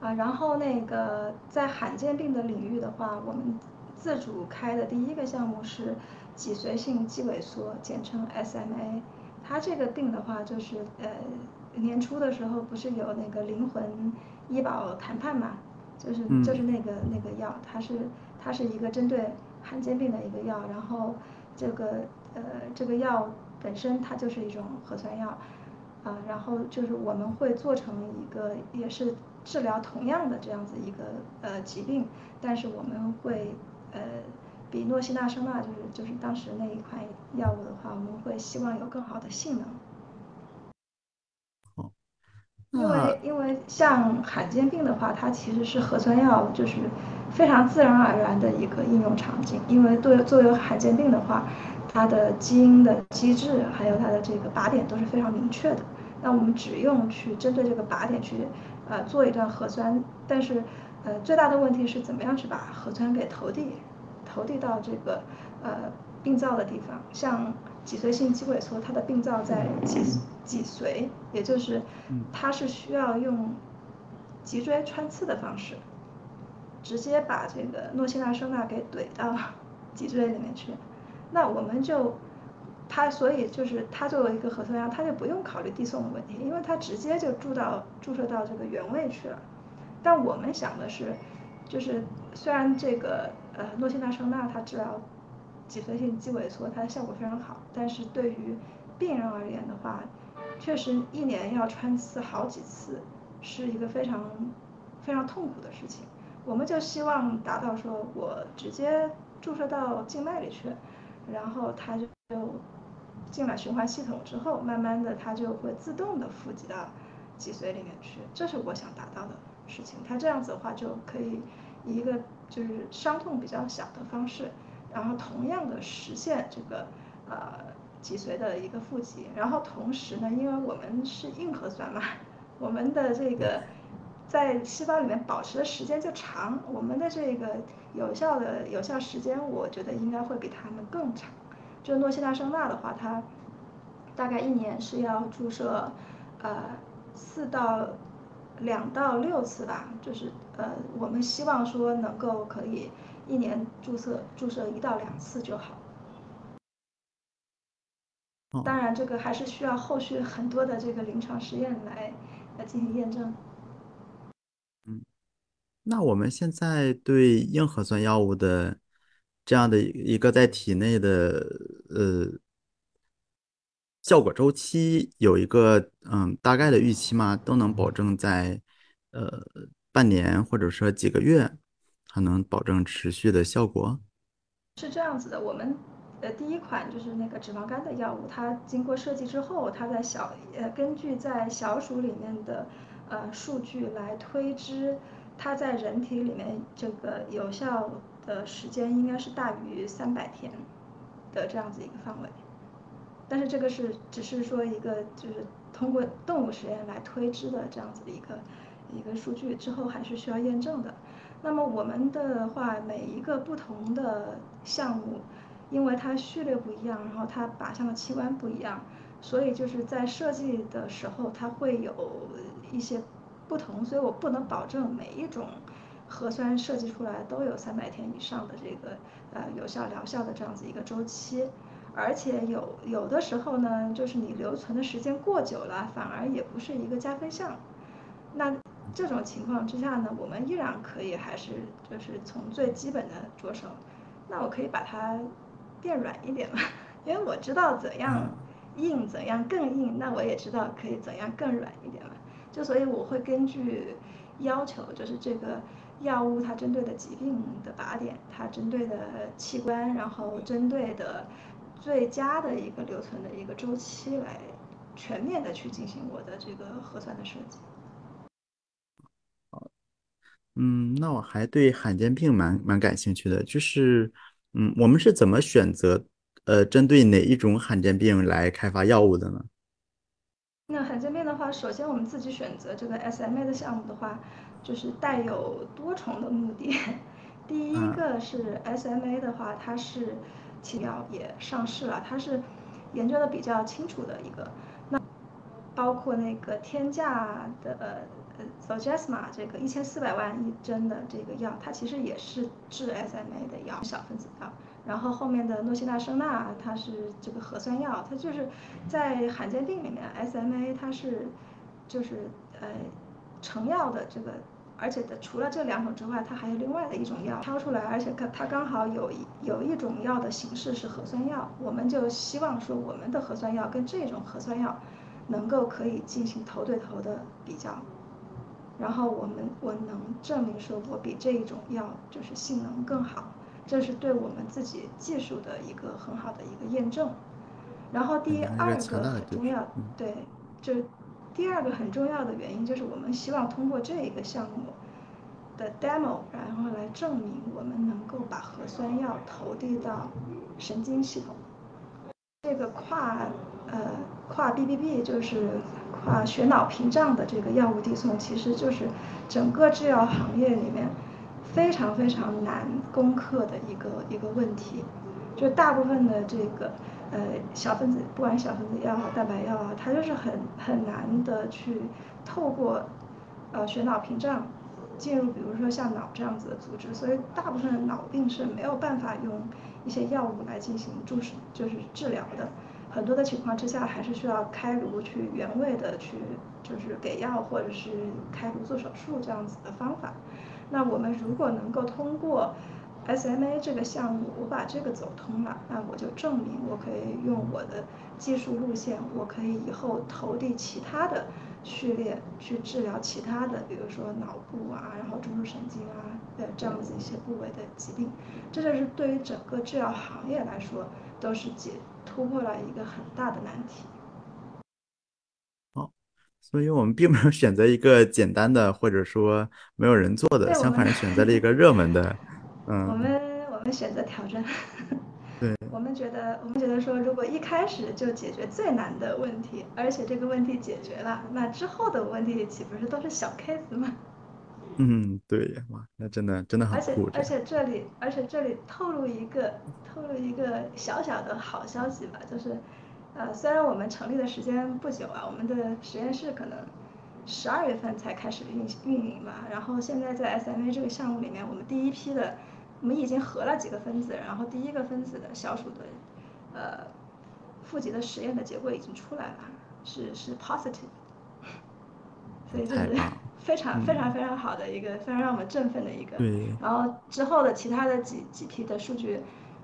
啊，然后那个在罕见病的领域的话，我们自主开的第一个项目是脊髓性肌萎缩，简称 SMA。它这个病的话，就是呃年初的时候不是有那个灵魂医保谈判嘛，就是就是那个那个药，它是它是一个针对罕见病的一个药，然后这个呃这个药本身它就是一种核酸药，啊，然后就是我们会做成一个也是治疗同样的这样子一个呃疾病，但是我们会呃。比诺西那生钠就是就是当时那一款药物的话，我们会希望有更好的性能。因为因为像罕见病的话，它其实是核酸药就是非常自然而然的一个应用场景。因为对作为罕见病的话，它的基因的机制还有它的这个靶点都是非常明确的。那我们只用去针对这个靶点去呃做一段核酸，但是呃最大的问题是怎么样去把核酸给投递。投递到这个呃病灶的地方，像脊髓性肌萎缩，它的病灶在脊脊髓，也就是它是需要用脊椎穿刺的方式，直接把这个诺西那生钠给怼到 脊椎里面去。那我们就它所以就是它作为一个核酸药，它就不用考虑递送的问题，因为它直接就注到注射到这个原位去了。但我们想的是，就是虽然这个。呃，诺西那生钠它治疗脊髓性肌萎缩，它的效果非常好。但是对于病人而言的话，确实一年要穿刺好几次，是一个非常非常痛苦的事情。我们就希望达到说，我直接注射到静脉里去，然后它就进了循环系统之后，慢慢的它就会自动的富集到脊髓里面去。这是我想达到的事情。它这样子的话就可以以。一个就是伤痛比较小的方式，然后同样的实现这个呃脊髓的一个负极，然后同时呢，因为我们是硬核酸嘛，我们的这个在细胞里面保持的时间就长，我们的这个有效的有效时间，我觉得应该会比他们更长。就诺西那生钠的话，它大概一年是要注射呃四到。两到六次吧，就是呃，我们希望说能够可以一年注射注射一到两次就好。当然，这个还是需要后续很多的这个临床实验来来进行验证。嗯，那我们现在对硬核酸药物的这样的一个在体内的呃。效果周期有一个嗯大概的预期吗？都能保证在呃半年或者说几个月，它能保证持续的效果？是这样子的，我们呃第一款就是那个脂肪肝的药物，它经过设计之后，它在小呃根据在小鼠里面的呃数据来推知，它在人体里面这个有效的时间应该是大于三百天的这样子一个范围。但是这个是只是说一个，就是通过动物实验来推知的这样子的一个一个数据，之后还是需要验证的。那么我们的话，每一个不同的项目，因为它序列不一样，然后它靶向的器官不一样，所以就是在设计的时候，它会有一些不同，所以我不能保证每一种核酸设计出来都有三百天以上的这个呃有效疗效的这样子一个周期，而且有有的时候呢，就是你留存的时间过久了，反而也不是一个加分项，那。这种情况之下呢，我们依然可以还是就是从最基本的着手。那我可以把它变软一点嘛，因为我知道怎样硬，怎样更硬，那我也知道可以怎样更软一点嘛。就所以我会根据要求，就是这个药物它针对的疾病的靶点，它针对的器官，然后针对的最佳的一个留存的一个周期来全面的去进行我的这个核酸的设计。嗯，那我还对罕见病蛮蛮感兴趣的，就是，嗯，我们是怎么选择，呃，针对哪一种罕见病来开发药物的呢？那罕见病的话，首先我们自己选择这个 SMA 的项目的话，就是带有多重的目的。第一个是 SMA 的话，它是起药也上市了，它是研究的比较清楚的一个，那包括那个天价的。S o g e s m a 这个一千四百万一针的这个药，它其实也是治 SMA 的药，小分子药。然后后面的诺西那生钠，它是这个核酸药，它就是在罕见病里面，SMA 它是就是呃成药的这个，而且的除了这两种之外，它还有另外的一种药挑出来，而且它它刚好有一有一种药的形式是核酸药，我们就希望说我们的核酸药跟这种核酸药能够可以进行头对头的比较。然后我们我能证明说，我比这一种药就是性能更好，这是对我们自己技术的一个很好的一个验证。然后第二个很重要，对，就第二个很重要的原因就是我们希望通过这一个项目的 demo，然后来证明我们能够把核酸药投递到神经系统。这个跨呃跨 BBB 就是。跨血脑屏障的这个药物递送，其实就是整个制药行业里面非常非常难攻克的一个一个问题。就大部分的这个呃小分子，不管小分子药啊、蛋白药啊，它就是很很难的去透过呃血脑屏障进入，比如说像脑这样子的组织，所以大部分的脑病是没有办法用一些药物来进行注射，就是治疗的。很多的情况之下，还是需要开颅去原位的去，就是给药或者是开颅做手术这样子的方法。那我们如果能够通过 SMA 这个项目，我把这个走通了，那我就证明我可以用我的技术路线，我可以以后投递其他的序列去治疗其他的，比如说脑部啊，然后中枢神经啊的这样子一些部位的疾病。这就是对于整个制药行业来说都是解。突破了一个很大的难题。好，所以我们并没有选择一个简单的，或者说没有人做的，相反是选择了一个热门的。嗯，我们我们选择挑战。对，我们觉得我们觉得说，如果一开始就解决最难的问题，而且这个问题解决了，那之后的问题岂不是都是小 case 吗？嗯，对，哇，那真的真的很酷。而且而且这里，而且这里透露一个透露一个小小的好消息吧，就是，呃，虽然我们成立的时间不久啊，我们的实验室可能十二月份才开始运运营嘛，然后现在在 SMA 这个项目里面，我们第一批的，我们已经合了几个分子，然后第一个分子的小鼠的，呃，负极的实验的结果已经出来了，是是 positive，所以这是。非常非常非常好的一个，非常让我们振奋的一个。然后之后的其他的几几批的数据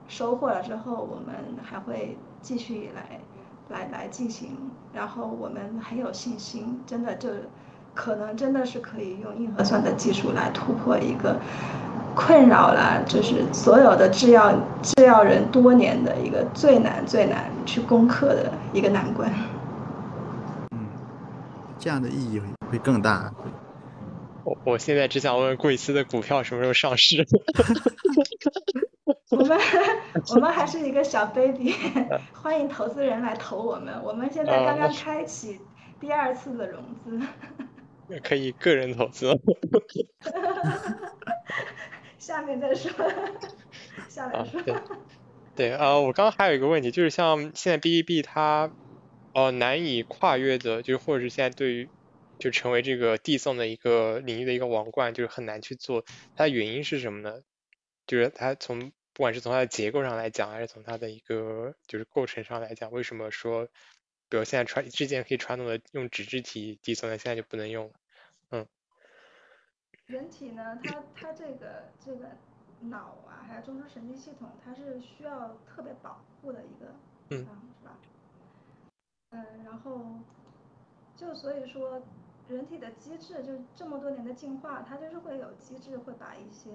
收获了之后，我们还会继续来来来进行。然后我们很有信心，真的就可能真的是可以用硬核酸的技术来突破一个困扰了就是所有的制药制药人多年的一个最难最难去攻克的一个难关。嗯，这样的意义会更大。我我现在只想问贵司的股票什么时候上市？我们 我们还是一个小 baby，欢迎投资人来投我们。我们现在刚刚开启第二次的融资。可以个人投资。下面再说，下来说。对，对，呃，我刚刚还有一个问题，就是像现在 B E B 它，呃，难以跨越的，就是或者是现在对于就成为这个递送的一个领域的一个王冠，就是很难去做，它的原因是什么呢？就是它从不管是从它的结构上来讲，还是从它的一个就是构成上来讲，为什么说，比如现在传之前可以传统的用纸质体递送的，现在就不能用了？嗯。人体呢，它它这个这个脑啊，还有中枢神经系统，它是需要特别保护的一个地方，是吧？嗯，然后就所以说，人体的机制就这么多年的进化，它就是会有机制会把一些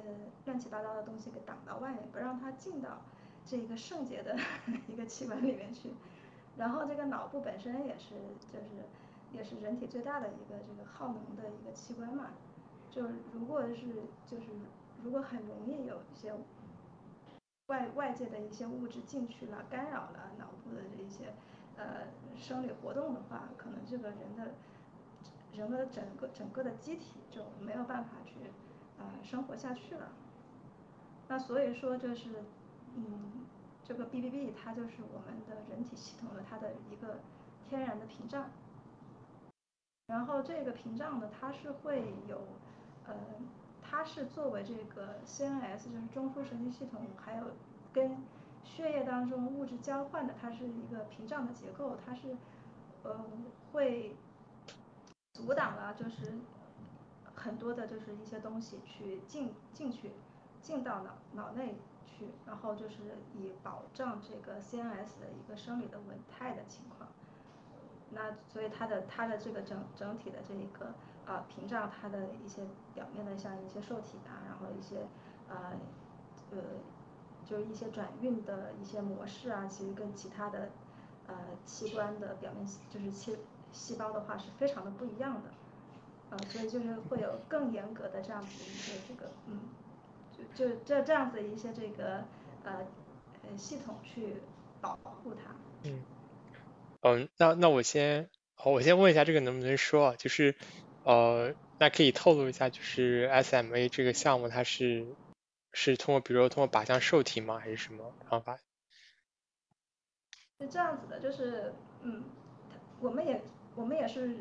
乱七八糟的东西给挡到外面，不让它进到这个圣洁的 一个器官里面去。然后这个脑部本身也是就是也是人体最大的一个这个耗能的一个器官嘛。就如果是就是如果很容易有一些外外界的一些物质进去了，干扰了脑部的这一些呃生理活动的话，可能这个人的人的整个整个的机体就没有办法去呃生活下去了。那所以说就是嗯这个 BBB 它就是我们的人体系统的它的一个天然的屏障。然后这个屏障呢，它是会有。呃，它是作为这个 CNS，就是中枢神经系统，还有跟血液当中物质交换的，它是一个屏障的结构，它是呃会阻挡了，就是很多的，就是一些东西去进进去，进到脑脑内去，然后就是以保障这个 CNS 的一个生理的稳态的情况。那所以它的它的这个整整体的这一个。啊，屏障它的一些表面的像一些受体啊，然后一些呃呃，就是一些转运的一些模式啊，其实跟其他的呃器官的表面就是细细胞的话是非常的不一样的，呃，所以就是会有更严格的这样子的一些这个嗯，就就这这样子一些这个呃呃系统去保护它。嗯，嗯，那那我先，好，我先问一下这个能不能说，就是。呃，那可以透露一下，就是 SMA 这个项目，它是是通过，比如说通过靶向受体吗，还是什么方法？是这样子的，就是嗯，我们也我们也是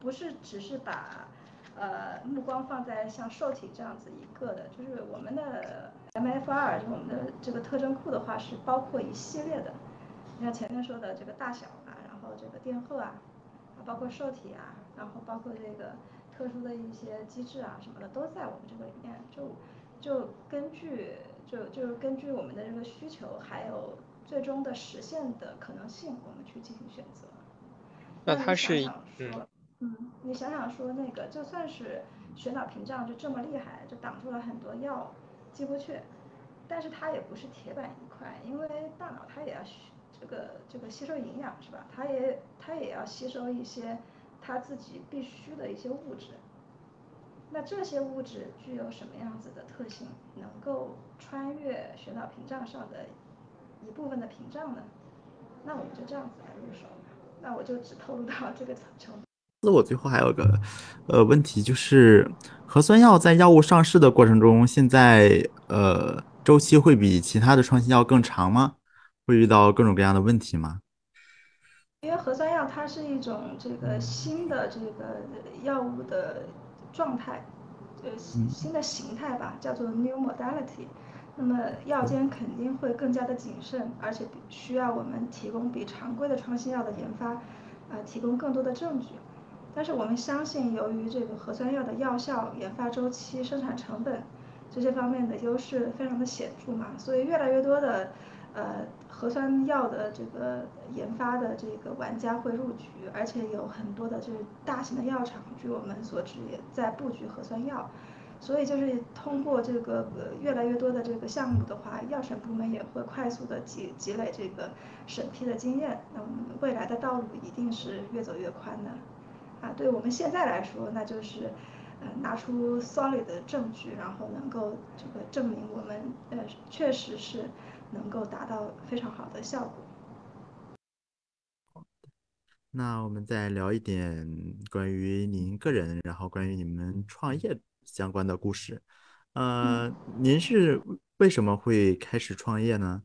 不是只是把呃目光放在像受体这样子一个的，就是我们的 MFR 就我们的这个特征库的话是包括一系列的，你像前面说的这个大小啊，然后这个电荷啊，包括受体啊。然后包括这个特殊的一些机制啊什么的都在我们这个里面，就就根据就就是根据我们的这个需求，还有最终的实现的可能性，我们去进行选择。那他是嗯嗯，你想想说那个就算是血脑屏障就这么厉害，就挡住了很多药进不去，但是它也不是铁板一块，因为大脑它也要这个这个吸收营养是吧？它也它也要吸收一些。它自己必须的一些物质，那这些物质具有什么样子的特性，能够穿越血脑屏障上的一部分的屏障呢？那我们就这样子来入手。那我就只透露到这个程度。那我最后还有个呃问题，就是核酸药在药物上市的过程中，现在呃周期会比其他的创新药更长吗？会遇到各种各样的问题吗？因为核酸药它是一种这个新的这个药物的状态，呃新的形态吧，叫做 new modality。那么药监肯定会更加的谨慎，而且需要我们提供比常规的创新药的研发，呃提供更多的证据。但是我们相信，由于这个核酸药的药效、研发周期、生产成本这些方面的优势非常的显著嘛，所以越来越多的。呃，核酸药的这个研发的这个玩家会入局，而且有很多的就是大型的药厂，据我们所知也在布局核酸药，所以就是通过这个越来越多的这个项目的话，药审部门也会快速的积积累这个审批的经验，那我们未来的道路一定是越走越宽的。啊，对我们现在来说，那就是呃拿出 solid 的证据，然后能够这个证明我们呃确实是。能够达到非常好的效果。那我们再聊一点关于您个人，然后关于你们创业相关的故事。呃，您是为什么会开始创业呢？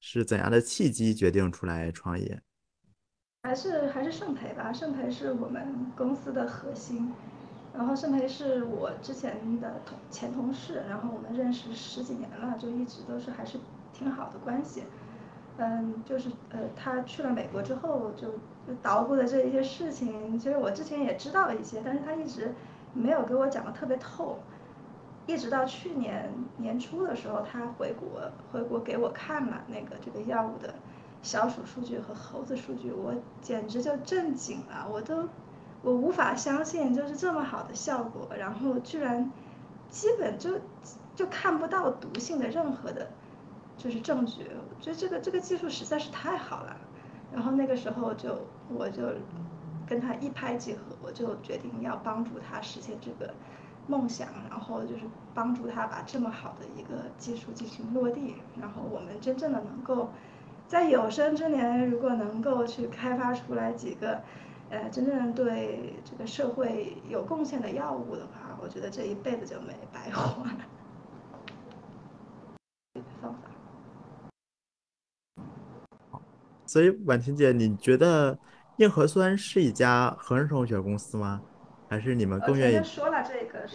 是怎样的契机决定出来创业？还是还是盛培吧，盛培是我们公司的核心。然后盛培是我之前的同前同事，然后我们认识十几年了，就一直都是还是挺好的关系。嗯，就是呃，他去了美国之后，就就捣鼓的这一些事情，其实我之前也知道了一些，但是他一直没有给我讲的特别透。一直到去年年初的时候，他回国回国给我看了那个这个药物的小鼠数据和猴子数据，我简直就震惊了，我都我无法相信，就是这么好的效果，然后居然基本就就看不到毒性的任何的，就是证据，我觉得这个这个技术实在是太好了，然后那个时候就我就跟他一拍即合，我就决定要帮助他实现这个。梦想，然后就是帮助他把这么好的一个技术进行落地，然后我们真正的能够在有生之年，如果能够去开发出来几个，呃，真正对这个社会有贡献的药物的话，我觉得这一辈子就没白活。方法。所以婉婷姐，你觉得硬核酸是一家合成生物学公司吗？还是你们更愿意？说了这个。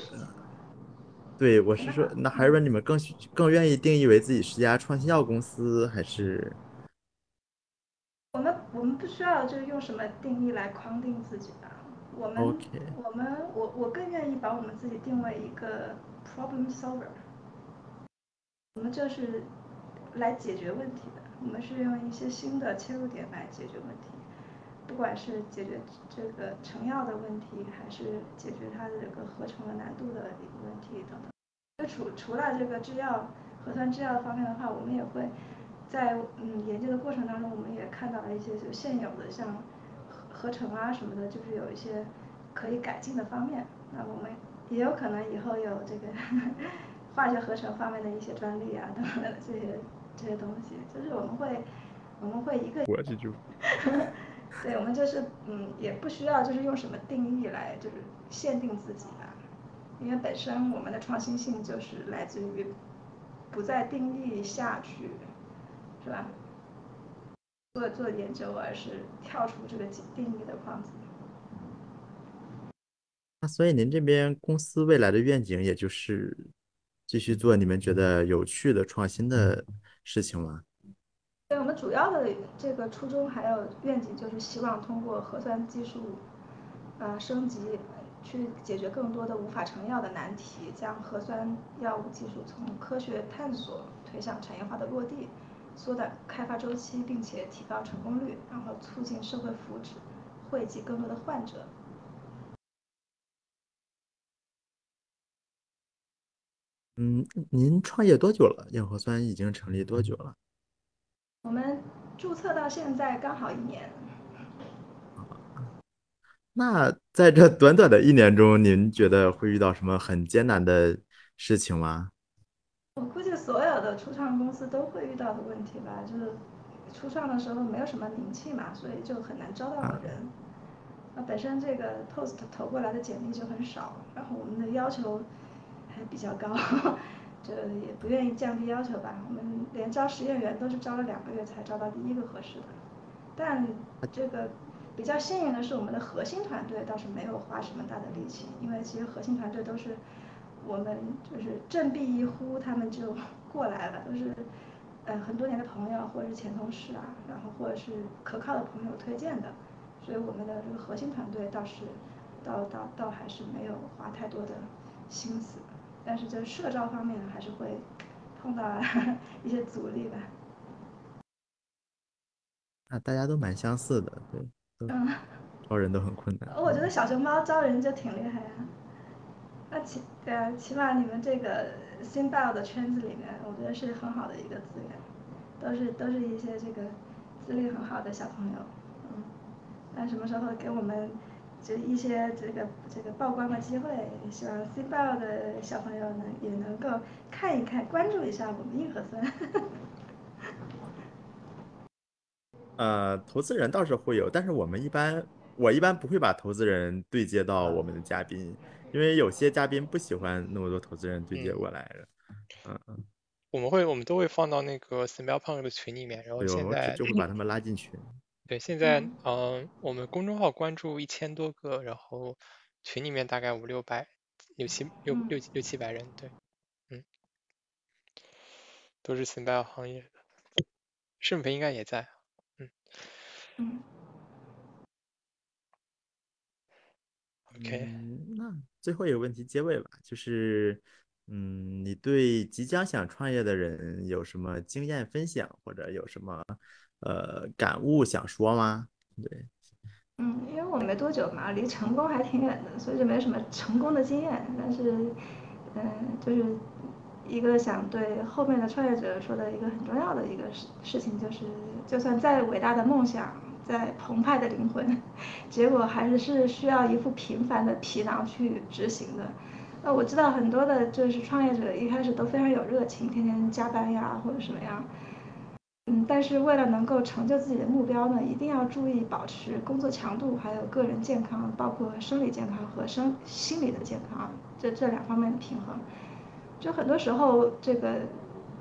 对，我是说，那还是说你们更更愿意定义为自己是家创新药公司，还是？我们我们不需要就是用什么定义来框定自己的。我们我们我我更愿意把我们自己定位一个 problem solver。我们就是来解决问题的，我们是用一些新的切入点来解决问题。不管是解决这个成药的问题，还是解决它的这个合成的难度的一个问题等等。就除除了这个制药核酸制药方面的话，我们也会在嗯研究的过程当中，我们也看到了一些就现有的像合合成啊什么的，就是有一些可以改进的方面。那我们也有可能以后有这个 化学合成方面的一些专利啊等等的这些这些东西，就是我们会我们会一个。我记住。对，我们就是嗯，也不需要就是用什么定义来就是限定自己吧，因为本身我们的创新性就是来自于不在定义下去，是吧？做做研究，而是跳出这个定义的框子。那所以您这边公司未来的愿景，也就是继续做你们觉得有趣的创新的事情吗？对我们主要的这个初衷还有愿景，就是希望通过核酸技术，呃升级，去解决更多的无法成药的难题，将核酸药物技术从科学探索推向产业化的落地，缩短开发周期，并且提高成功率，然后促进社会福祉，惠及更多的患者。嗯，您创业多久了？硬核酸已经成立多久了？我们注册到现在刚好一年。那在这短短的一年中，您觉得会遇到什么很艰难的事情吗？我估计所有的初创公司都会遇到的问题吧，就是初创的时候没有什么名气嘛，所以就很难招到人。那本身这个 Post 投过来的简历就很少，然后我们的要求还比较高。这也不愿意降低要求吧，我们连招实验员都是招了两个月才招到第一个合适的，但这个比较幸运的是，我们的核心团队倒是没有花什么大的力气，因为其实核心团队都是我们就是振臂一呼，他们就过来了，都是呃很多年的朋友或者是前同事啊，然后或者是可靠的朋友推荐的，所以我们的这个核心团队倒是倒倒倒还是没有花太多的心思。但是就社招方面还是会碰到一些阻力吧。啊，大家都蛮相似的，对，嗯，招人都很困难。我觉得小熊猫招人就挺厉害呀。那起，对啊，起码你们这个新 bio 的圈子里面，我觉得是很好的一个资源，都是都是一些这个资历很好的小朋友，嗯，那什么时候给我们？就一些这个这个曝光的机会，希望 C 报的小朋友能也能够看一看，关注一下我们硬核酸。呃，投资人倒是会有，但是我们一般，我一般不会把投资人对接到我们的嘉宾，因为有些嘉宾不喜欢那么多投资人对接过来的。嗯嗯。我们会，我们都会放到那个 s m e l Punk 的群里面，然后现在就会把他们拉进群。对，现在嗯，我们公众号关注一千多个，然后群里面大概五六百，六七六六六七百人，对，嗯，都是 e l 行业的，盛培应该也在，嗯嗯。OK，那最后一个问题结尾吧，就是。嗯，你对即将想创业的人有什么经验分享，或者有什么呃感悟想说吗？对，嗯，因为我没多久嘛，离成功还挺远的，所以就没什么成功的经验。但是，嗯，就是一个想对后面的创业者说的一个很重要的一个事事情，就是就算再伟大的梦想，再澎湃的灵魂，结果还是是需要一副平凡的皮囊去执行的。那，我知道很多的，就是创业者一开始都非常有热情，天天加班呀，或者什么样。嗯，但是为了能够成就自己的目标呢，一定要注意保持工作强度，还有个人健康，包括生理健康和生心理的健康，这这两方面的平衡。就很多时候，这个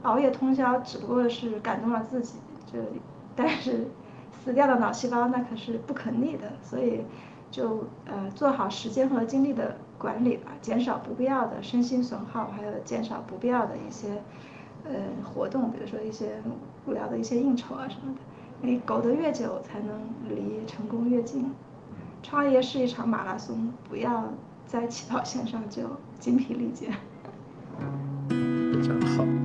熬夜通宵只不过是感动了自己，就但是死掉的脑细胞那可是不可逆的，所以就呃做好时间和精力的。管理吧，减少不必要的身心损耗，还有减少不必要的一些呃活动，比如说一些无聊的一些应酬啊什么的。你苟得越久，才能离成功越近。创业是一场马拉松，不要在起跑线上就精疲力竭。非常好。